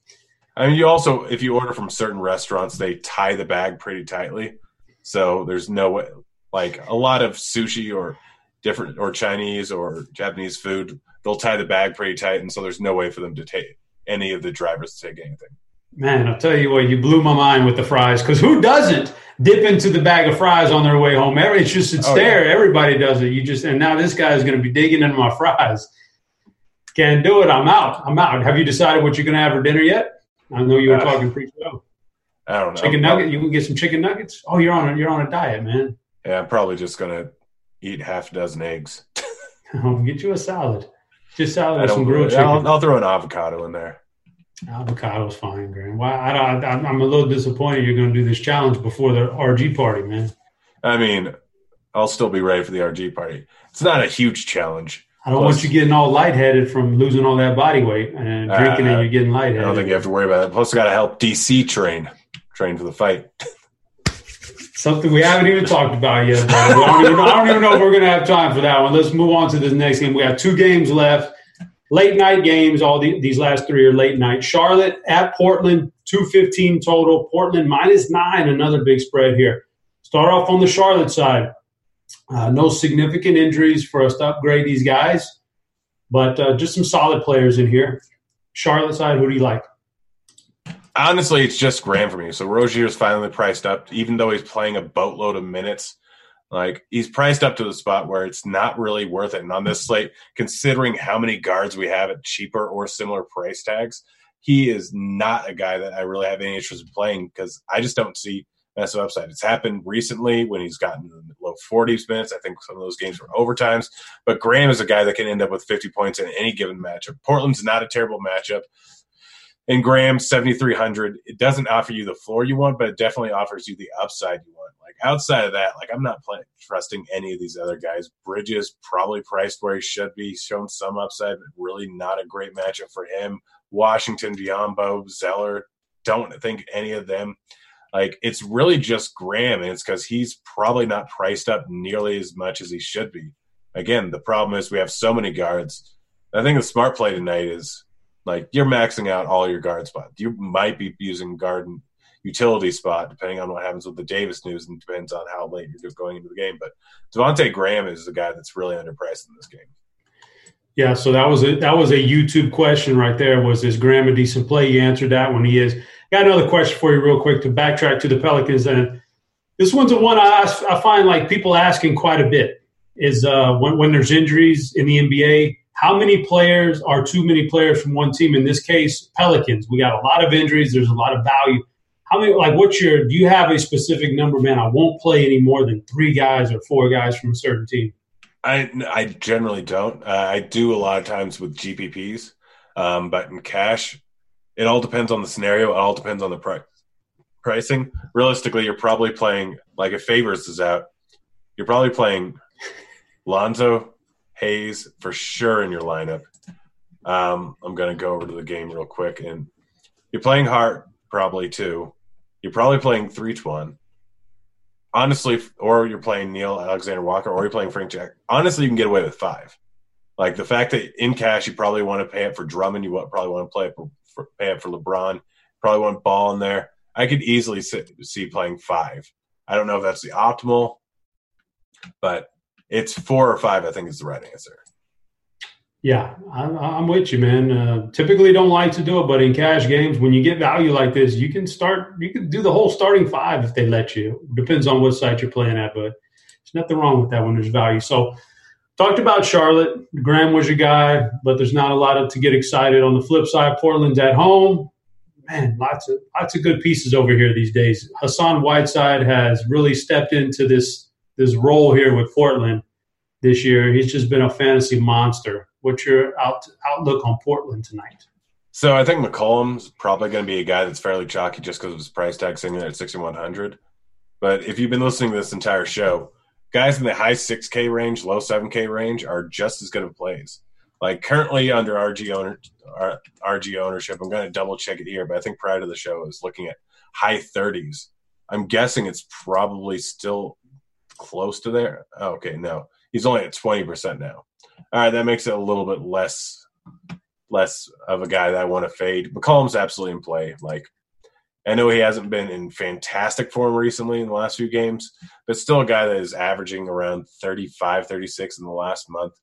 I mean, you also, if you order from certain restaurants, they tie the bag pretty tightly. So there's no way, like a lot of sushi or different, or Chinese or Japanese food, they'll tie the bag pretty tight. And so there's no way for them to take any of the drivers to take anything. man, I'll tell you what, you blew my mind with the fries. Because who doesn't dip into the bag of fries on their way home? Every, it's just it's Oh, there. Everybody does it. You just and now this guy is going to be digging into my fries. Can't do it. I'm out. I'm out. Have you decided what you're going to have for dinner yet? I know you were talking pre-show. I don't know. Chicken nugget. You can get some chicken nuggets. Oh, you're on a, you're on a diet, man. Yeah, I'm probably just gonna eat half a dozen eggs. I'll get you a salad. Just salad with some grilled chicken. I'll, I'll throw an avocado in there. Avocado's fine, Graham. Why? I don't, I'm I'm a little disappointed you're going to do this challenge before the RG party, man. I mean, I'll still be ready for the RG party. It's not a huge challenge. I don't Plus- want you getting all lightheaded from losing all that body weight and Uh, drinking and you're getting lightheaded. I don't think you have to worry about it. Plus, I got to help DC train, train for the fight. Something we haven't even talked about yet. I, don't even, I don't even know if we're going to have time for that one. Let's move on to this next game. We have two games left. Late night games. All the, these last three are late night. Charlotte at Portland, two fifteen total. Portland minus nine. Another big spread here. Start off on the Charlotte side. Uh, no significant injuries for us to upgrade these guys, but uh, just some solid players in here. Charlotte side, who do you like? Honestly, it's just Graham for me. So Rozier's finally priced up, even though he's playing a boatload of minutes. Like he's priced up to the spot where it's not really worth it. And on this slate, considering how many guards we have at cheaper or similar price tags, he is not a guy that I really have any interest in playing because I just don't see massive upside. It's happened recently when he's gotten the low 40s minutes. I think some of those games were overtimes. But Graham is a guy that can end up with 50 points in any given matchup. Portland's not a terrible matchup. And Graham, 7,300, it doesn't offer you the floor you want, but it definitely offers you the upside you want. Like outside of that, like I'm not play, trusting any of these other guys. Bridges probably priced where he should be, shown some upside, but really not a great matchup for him. Washington, Biyombo, Zeller, don't think any of them. Like it's really just Graham, and it's because he's probably not priced up nearly as much as he should be. Again, the problem is we have so many guards. I think the smart play tonight is like you're maxing out all your guard spots. You might be using guard utility spot depending on what happens with the Davis news and depends on how late you're going into the game. But Devonte' Graham is the guy that's really underpriced in this game. Yeah, so that was a that was a YouTube question right there. Was is Graham a decent play? You answered that one. He is. Got another question for you, real quick, to backtrack to the Pelicans. And this one's a one I, I find like people asking quite a bit. Is uh, when when there's injuries in the NBA, how many players are too many players from one team? In this case, Pelicans. We got a lot of injuries. There's a lot of value. How many? Like, what's your? Do you have a specific number, man? I won't play any more than three guys or four guys from a certain team. I I generally don't. Uh, I do a lot of times with GPPs, um, but in cash, it all depends on the scenario. It all depends on the price pricing. Realistically, you're probably playing like if Favors is out, you're probably playing Lonzo, Hayes for sure in your lineup. Um, I'm going to go over to the game real quick, and you're playing Hart probably too. You're probably playing three one. Honestly, or you're playing Nickeil Alexander Walker, or you're playing Frank Jack. Honestly, you can get away with five. Like the fact that in cash you probably want to pay it for Drummond, you probably want to play up for, for up for LeBron, probably want Ball in there. I could easily see playing five. I don't know if that's the optimal, but it's four or five. I think is the right answer. Yeah, I'm, I'm with you, man. Uh, typically, don't like to do it, but in cash games, when you get value like this, you can start. You can do the whole starting five if they let you. Depends on what site you're playing at, but there's nothing wrong with that when there's value. So, talked about Charlotte. Graham was your guy, but there's not a lot of, to get excited. On the flip side, Portland's at home. Man, lots of lots of good pieces over here these days. Hassan Whiteside has really stepped into this this role here with Portland this year. He's just been a fantasy monster. What's your out, outlook on Portland tonight? So I think McCollum's probably going to be a guy that's fairly chalky just because of his price tag sitting there at 6,100. But if you've been listening to this entire show, guys in the high 6K range, low 7K range are just as good of plays. Like currently under RG owner, RG ownership, I'm going to double check it here, but I think prior to the show, I was looking at high 30s. I'm guessing it's probably still close to there. Oh, okay, no, he's only at 20% now. All right, that makes it a little bit less less of a guy that I want to fade. McCollum's absolutely in play. Like I know he hasn't been in fantastic form recently in the last few games, but still a guy that is averaging around 35, 36 in the last month.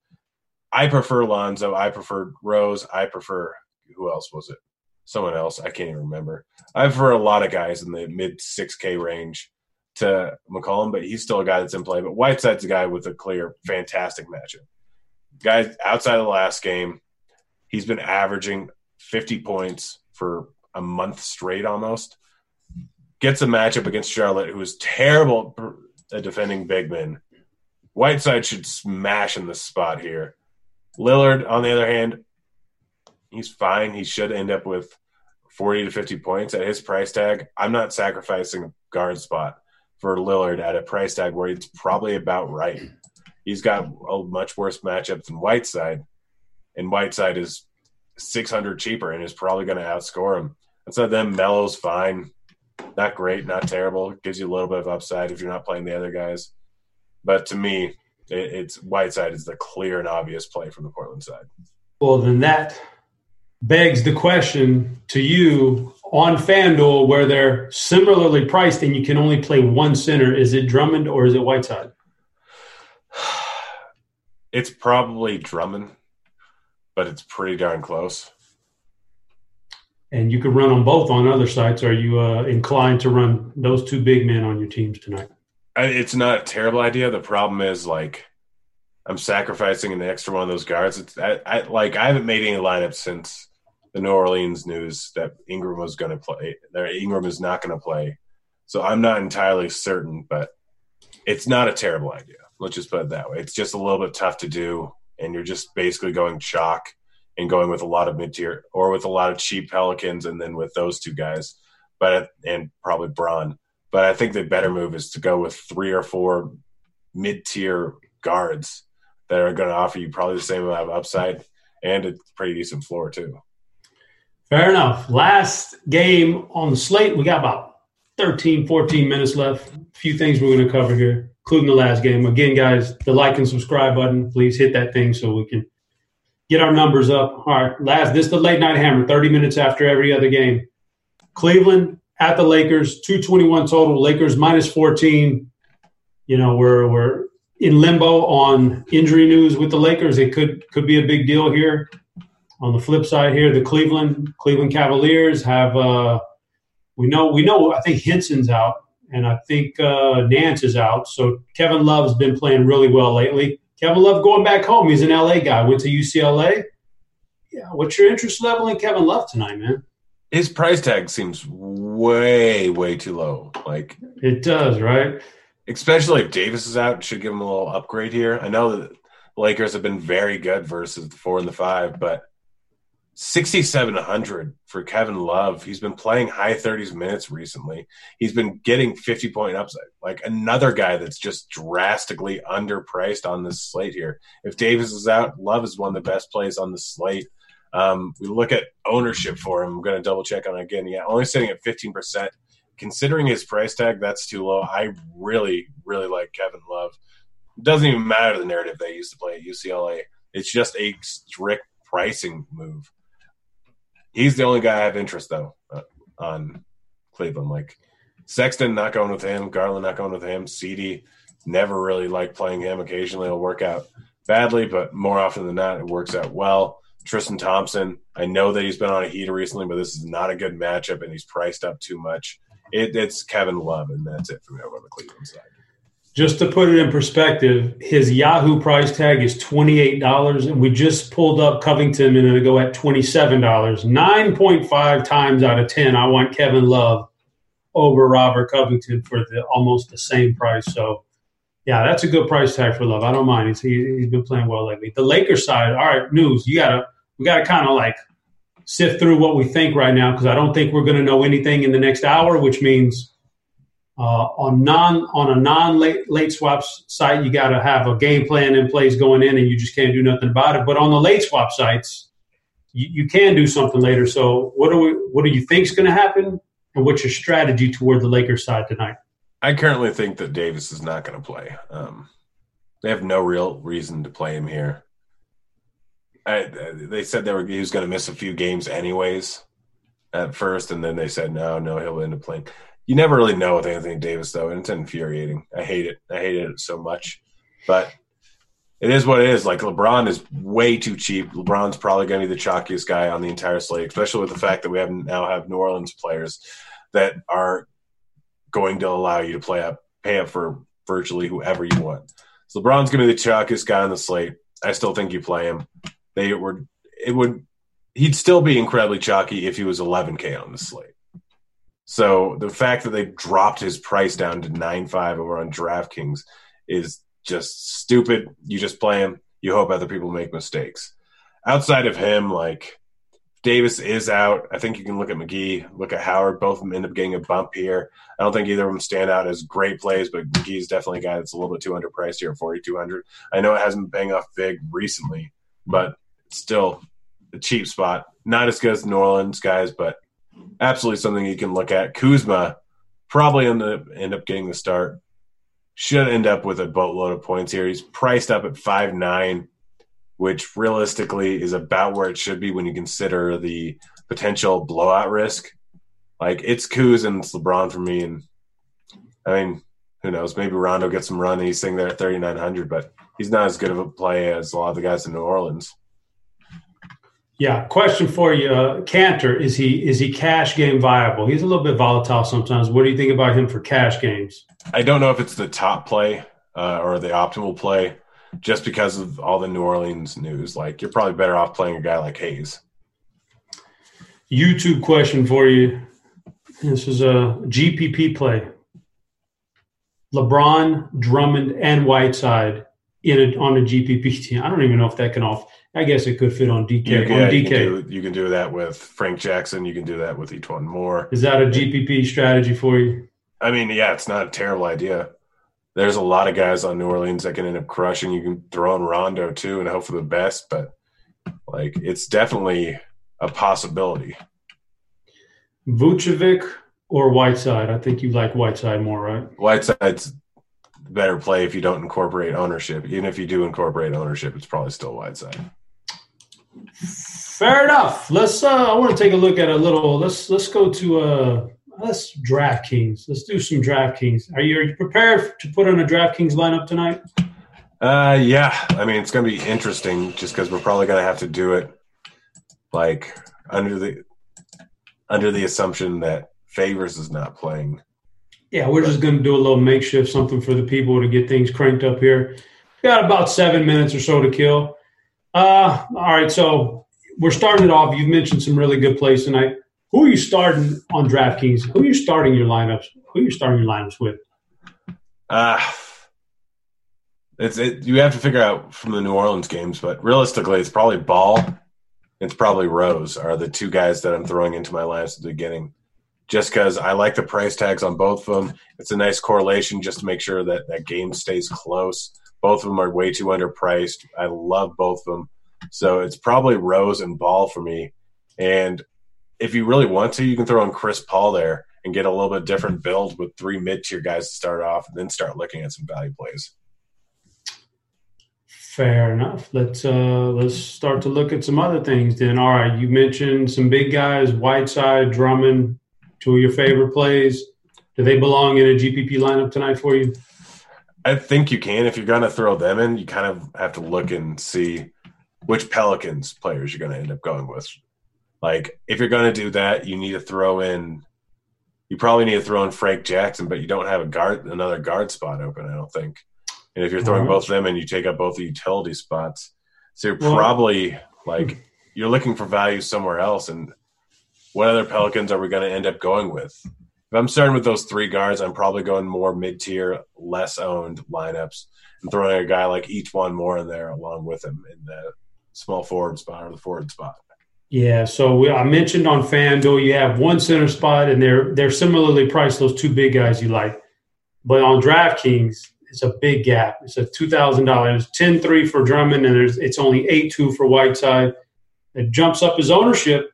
I prefer Lonzo. I prefer Rose. I prefer who else was it? Someone else. I can't even remember. I prefer a lot of guys in the mid 6K range to McCollum, but he's still a guy that's in play. But Whiteside's a guy with a clear, fantastic matchup. Guys outside of the last game, he's been averaging 50 points for a month straight almost. gets a matchup against Charlotte, who is terrible at defending big men. Whiteside should smash in the spot here. Lillard, on the other hand, he's fine. He should end up with 40 to 50 points at his price tag. I'm not sacrificing a guard spot for Lillard at a price tag where it's probably about right. He's got a much worse matchup than Whiteside, and Whiteside is 600 cheaper and is probably going to outscore him. Of them, Melo's fine. Not great, not terrible. Gives you a little bit of upside if you're not playing the other guys. But to me, it, it's Whiteside is the clear and obvious play from the Portland side. Well, then that begs the question to you on FanDuel where they're similarly priced and you can only play one center. Is it Drummond or is it Whiteside? It's probably Drummond, but it's pretty darn close. And you could run them both on other sites. Are you uh, inclined to run those two big men on your teams tonight? It's not a terrible idea. The problem is like I'm sacrificing an extra one of those guards. It's I, I like I haven't made any lineups since the New Orleans news that Ingram was going to play. That Ingram is not going to play. So I'm not entirely certain, but it's not a terrible idea. Let's just put it that way. It's just a little bit tough to do, and you're just basically going chalk and going with a lot of mid tier or with a lot of cheap Pelicans, and then with those two guys, but and probably Braun. But I think the better move is to go with three or four mid tier guards that are going to offer you probably the same amount of upside and a pretty decent floor too. Fair enough. Last game on the slate, we got about 13, 14 minutes left. A few things we're going to cover here, including the last game. Again, guys, the like and subscribe button, please hit that thing so we can get our numbers up. All right, last this is the late night hammer, 30 minutes after every other game. Cleveland at the Lakers, 221 total. Lakers minus 14. You know, we're we're in limbo on injury news with the Lakers. It could could be a big deal here. On the flip side here, the Cleveland Cleveland Cavaliers have uh, we know we know I think Henson's out and I think uh, Nance is out. So Kevin Love's been playing really well lately. Kevin Love going back home. He's an LA guy. Went to UCLA. Yeah, what's your interest level in Kevin Love tonight, man? His price tag seems way way too low. Like it does, right? Especially if Davis is out, should give him a little upgrade here. I know that the Lakers have been very good versus the four and the five, but 6,700 for Kevin Love. He's been playing high 30s minutes recently. He's been getting 50 point upside. Like another guy that's just drastically underpriced on this slate here. If Davis is out, Love is one of the best plays on the slate. Um, we look at ownership for him. I'm going to double check on it again. Yeah, only sitting at 15%. Considering his price tag, that's too low. I really, really like Kevin Love. It doesn't even matter the narrative they used to play at UCLA. It's just a strict pricing move he's the only guy I have interest though uh, on Cleveland. Like Sexton, not going with him. Garland, not going with him. CD, never really liked playing him. Occasionally, it'll work out badly, but more often than not, it works out well. Tristan Thompson, I know that he's been on a heater recently, but this is not a good matchup, and he's priced up too much. It, it's Kevin Love, and that's it for me over on the Cleveland side. Just to put it in perspective, his Yahoo price tag is $28, and we just pulled up Covington and it'll go at $27. 9.5 times out of 10, I want Kevin Love over Robert Covington for the almost the same price. So, yeah, that's a good price tag for Love. I don't mind. He's, he, has been playing well lately. The Lakers side, all right, news. You gotta we gotta kind of like sift through what we think right now because I don't think we're going to know anything in the next hour, which means on non on a non late late swaps site, you got to have a game plan in place going in, and you just can't do nothing about it. But on the late swap sites, you, you can do something later. So what do we what do you think is going to happen, and what's your strategy toward the Lakers side tonight? I currently think that Davis is not going to play. Um, they have no real reason to play him here. I, they said they were he was going to miss a few games anyways at first, and then they said no, no, he'll end up playing you never really know with Anthony Davis though, and it's infuriating. I hate it. I hated it so much, but it is what it is. Like LeBron is way too cheap. LeBron's probably going to be the chalkiest guy on the entire slate, especially with the fact that we have now have New Orleans players that are going to allow you to play up, pay up for virtually whoever you want. So LeBron's going to be the chalkiest guy on the slate. I still think you play him. They were. It would. He'd still be incredibly chalky if he was 11k on the slate. So the fact that they dropped his price down to nine five over on DraftKings is just stupid. You just play him. You hope other people make mistakes. Outside of him, like Davis is out. I think you can look at McGee, look at Howard. Both of them end up getting a bump here. I don't think either of them stand out as great plays, but McGee's definitely a guy that's a little bit too underpriced here at 4,200. I know it hasn't been off big recently, but still a cheap spot. Not as good as New Orleans guys, but absolutely something you can look at. Kuzma probably end up, end up getting the start. Should end up with a boatload of points here. He's priced up at five nine which realistically is about where it should be when you consider the potential blowout risk. Like it's Kuz and it's LeBron for me, and I mean, who knows? Maybe Rondo gets some run and he's sitting there at thirty nine hundred, but he's not as good of a play as a lot of the guys in New Orleans. Yeah, question for you, uh, Kanter. Is he is he cash game viable? He's a little bit volatile sometimes. What do you think about him for cash games? I don't know if it's the top play uh, or the optimal play just because of all the New Orleans news. Like you're probably better off playing a guy like Hayes. YouTube question for you. This is a GPP play. LeBron, Drummond, and Whiteside in a, on a GPP team. I don't even know if that can off. I guess it could fit on DK. You, on yeah, DK. You, can do, you can do that with Frank Jackson. You can do that with one more. Is that a GPP strategy for you? I mean, yeah, it's not a terrible idea there's a lot of guys on New Orleans that can end up crushing. You can throw in Rondo too and hope for the best, but like it's definitely a possibility. Vucevic or Whiteside? I think you like Whiteside more, right? Whiteside's better play if you don't incorporate ownership. Even if you do incorporate ownership, it's probably still Whiteside. Fair enough. Let's. Uh, I want to take a look at a little. Let's let's go to uh, let's DraftKings. Let's do some DraftKings. Are you, are you prepared to put on a DraftKings lineup tonight? Uh, yeah. I mean, it's going to be interesting just because we're probably going to have to do it like under the under the assumption that Favors is not playing. Yeah, we're just going to do a little makeshift something for the people to get things cranked up here. Got about seven minutes or so to kill. Uh, all right, so we're starting it off. You've mentioned some really good plays tonight. Who are you starting on DraftKings? Who are you starting your lineups? Who are you starting your lineups with? Uh it's it, you have to figure out from the New Orleans games, but realistically, it's probably Ball. It's probably Rose are the two guys that I'm throwing into my lineups at the beginning, just because I like the price tags on both of them. It's a nice correlation just to make sure that that game stays close. Both of them are way too underpriced. I love both of them, so it's probably Rose and Ball for me. And if you really want to, you can throw in Chris Paul there and get a little bit different build with three mid tier guys to start off, and then start looking at some value plays. Fair enough. Let's uh, let's start to look at some other things. Then, all right, you mentioned some big guys: Whiteside, Drummond. Two of your favorite plays. Do they belong in a GPP lineup tonight for you? I think you can. If you're going to throw them in, you kind of have to look and see which Pelicans players you're going to end up going with. Like if you're going to do that, you need to throw in. You probably need to throw in Frank Jackson, but you don't have a guard, another guard spot open. I don't think. And if you're throwing mm-hmm. both of them and you take up both the utility spots, so you're Well- probably like you're looking for value somewhere else. And what other Pelicans are we going to end up going with? If I'm starting with those three guards, I'm probably going more mid tier, less owned lineups and throwing a guy like E'Twaun more in there along with him in the small forward spot or the forward spot. Yeah, so we, I mentioned on FanDuel you have one center spot, and they're they're similarly priced. Those two big guys you like, but on DraftKings it's a big gap. It's a two thousand dollars, 10-3 for Drummond, and there's it's only eight two for Whiteside. It jumps up his ownership,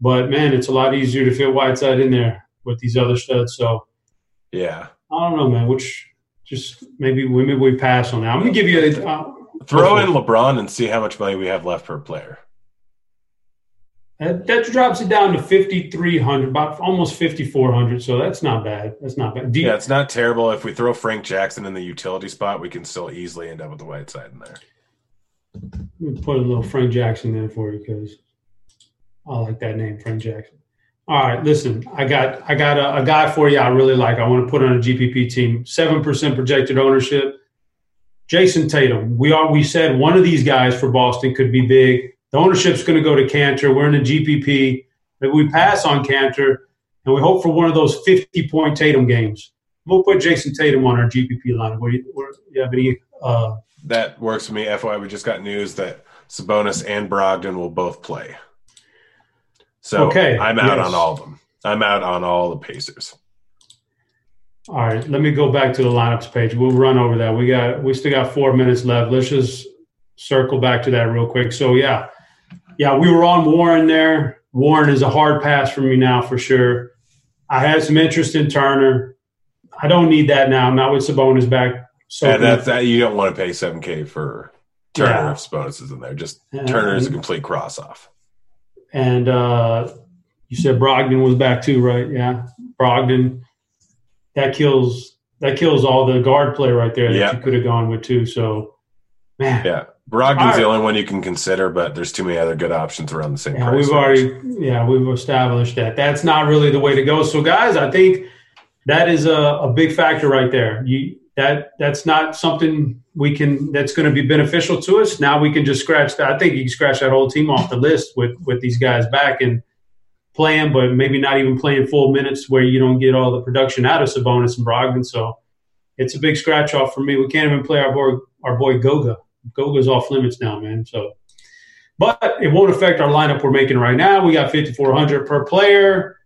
but man, it's a lot easier to fit Whiteside in there with these other studs. So Yeah. I don't know, man. Which just maybe maybe we pass on that. I'm gonna give you a. Uh, Throw in LeBron and see how much money we have left per player. That, that drops it down to 5,300, about almost 5,400. So that's not bad. That's not bad. Do you- Yeah, it's not terrible. If we throw Frank Jackson in the utility spot, we can still easily end up with the Whiteside in there. Let me put a little Frank Jackson in for you because I like that name, Frank Jackson. All right, listen, I got I got a, a guy for you I really like. I want to put on a GPP team. Seven percent projected ownership. Jayson Tatum. We are we said one of these guys for Boston could be big. The ownership's going to go to Kanter. We're in a GPP. Maybe we pass on Kanter. and we hope for one of those 50 point Tatum games. We'll put Jayson Tatum on our GPP line. What do you, what, you have any? Uh, that works for me. FYI, we just got news that Sabonis and Brogdon will both play. So okay, I'm out yes. on all of them. I'm out on all the Pacers. All right, let me go back to the lineups page. We'll run over that. We got we still got four minutes left. Let's just circle back to that real quick. So yeah, yeah, we were on Warren there. Warren is a hard pass for me now for sure. I had some interest in Turner. I don't need that now. Not with Sabonis back. So yeah, that's that. You don't want to pay seven k for Turner yeah. if Sabonis is in there. Just yeah. Turner is a complete cross off. And uh, you said Brogdon was back too, right? Yeah, Brogdon. That kills that kills all the guard play right there that yeah. you could have gone with too. So, man, yeah, Brogdon's the only one you can consider, but there's too many other good options around the same yeah, price. We've already, yeah, we've established that. That's not really the way to go. So, guys, I think that is a, a big factor right there. You that that's not something we can that's going to be beneficial to us. Now we can just scratch that. I think you can scratch that whole team off the list with with these guys back and playing, but maybe not even playing full minutes where you don't get all the production out of Sabonis and Brogdon. So it's a big scratch off for me. We can't even play our boy our boy Goga. Goga's off limits now, man. So, but it won't affect our lineup we're making right now. We got 5400 per player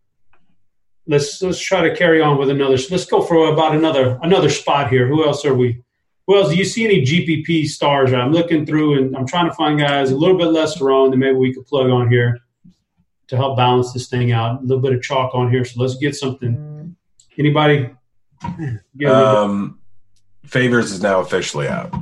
let's let's try to carry on with another. Let's go for about another another spot here. Who else are we? Else? Do you see any GPP stars? I'm looking through and I'm trying to find guys a little bit less wrong that maybe we could plug on here to help balance this thing out. A little bit of chalk on here. So let's get something. Anybody? Um, Favors is now officially out.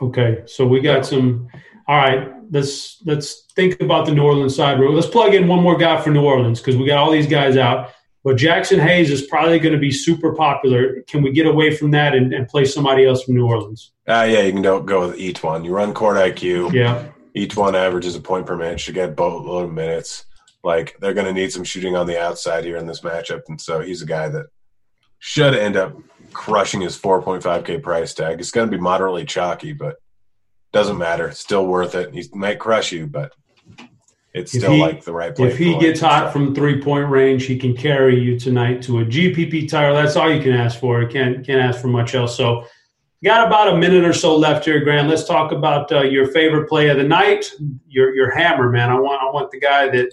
Okay, so we got some. All right, let's let's think about the New Orleans side. Let's plug in one more guy for New Orleans because we got all these guys out. But Jaxson Hayes is probably going to be super popular. Can we get away from that and, and play somebody else from New Orleans? Uh, yeah, you can go, go with E'Twaun. You run court IQ. Yeah. E'Twaun averages a point per minute. You get boatload of minutes. Like they're going to need some shooting on the outside here in this matchup, and so he's a guy that should end up crushing his 4.5k price tag. It's going to be moderately chalky, but doesn't matter. Still worth it. He might crush you, but it's still he, like the right play. If he gets hot from three point range, he can carry you tonight to a GPP tire. That's all you can ask for. You can't can't ask for much else. So, got about a minute or so left here, Grant. Let's talk about uh, your favorite play of the night. Your your hammer, man. I want I want the guy that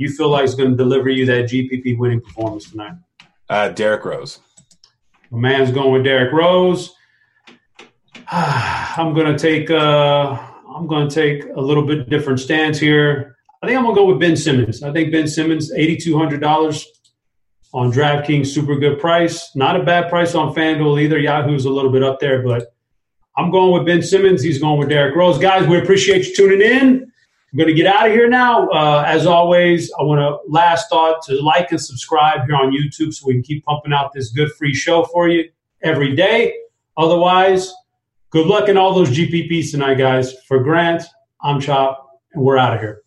you feel like is going to deliver you that GPP winning performance tonight. Uh, Derrick Rose. My man's going with Derrick Rose. I'm going to take. Uh, I'm going to take a little bit different stance here. I think I'm gonna go with Ben Simmons. I think Ben Simmons, eighty two hundred dollars on DraftKings, super good price. Not a bad price on FanDuel either. Yahoo's a little bit up there, but I'm going with Ben Simmons. He's going with Derrick Rose. Guys, we appreciate you tuning in. I'm going to get out of here now. Uh, as always, I want to last thought to like and subscribe here on YouTube so we can keep pumping out this good free show for you every day. Otherwise, good luck in all those GPPs tonight, guys. For Grant, I'm Chop, and we're out of here.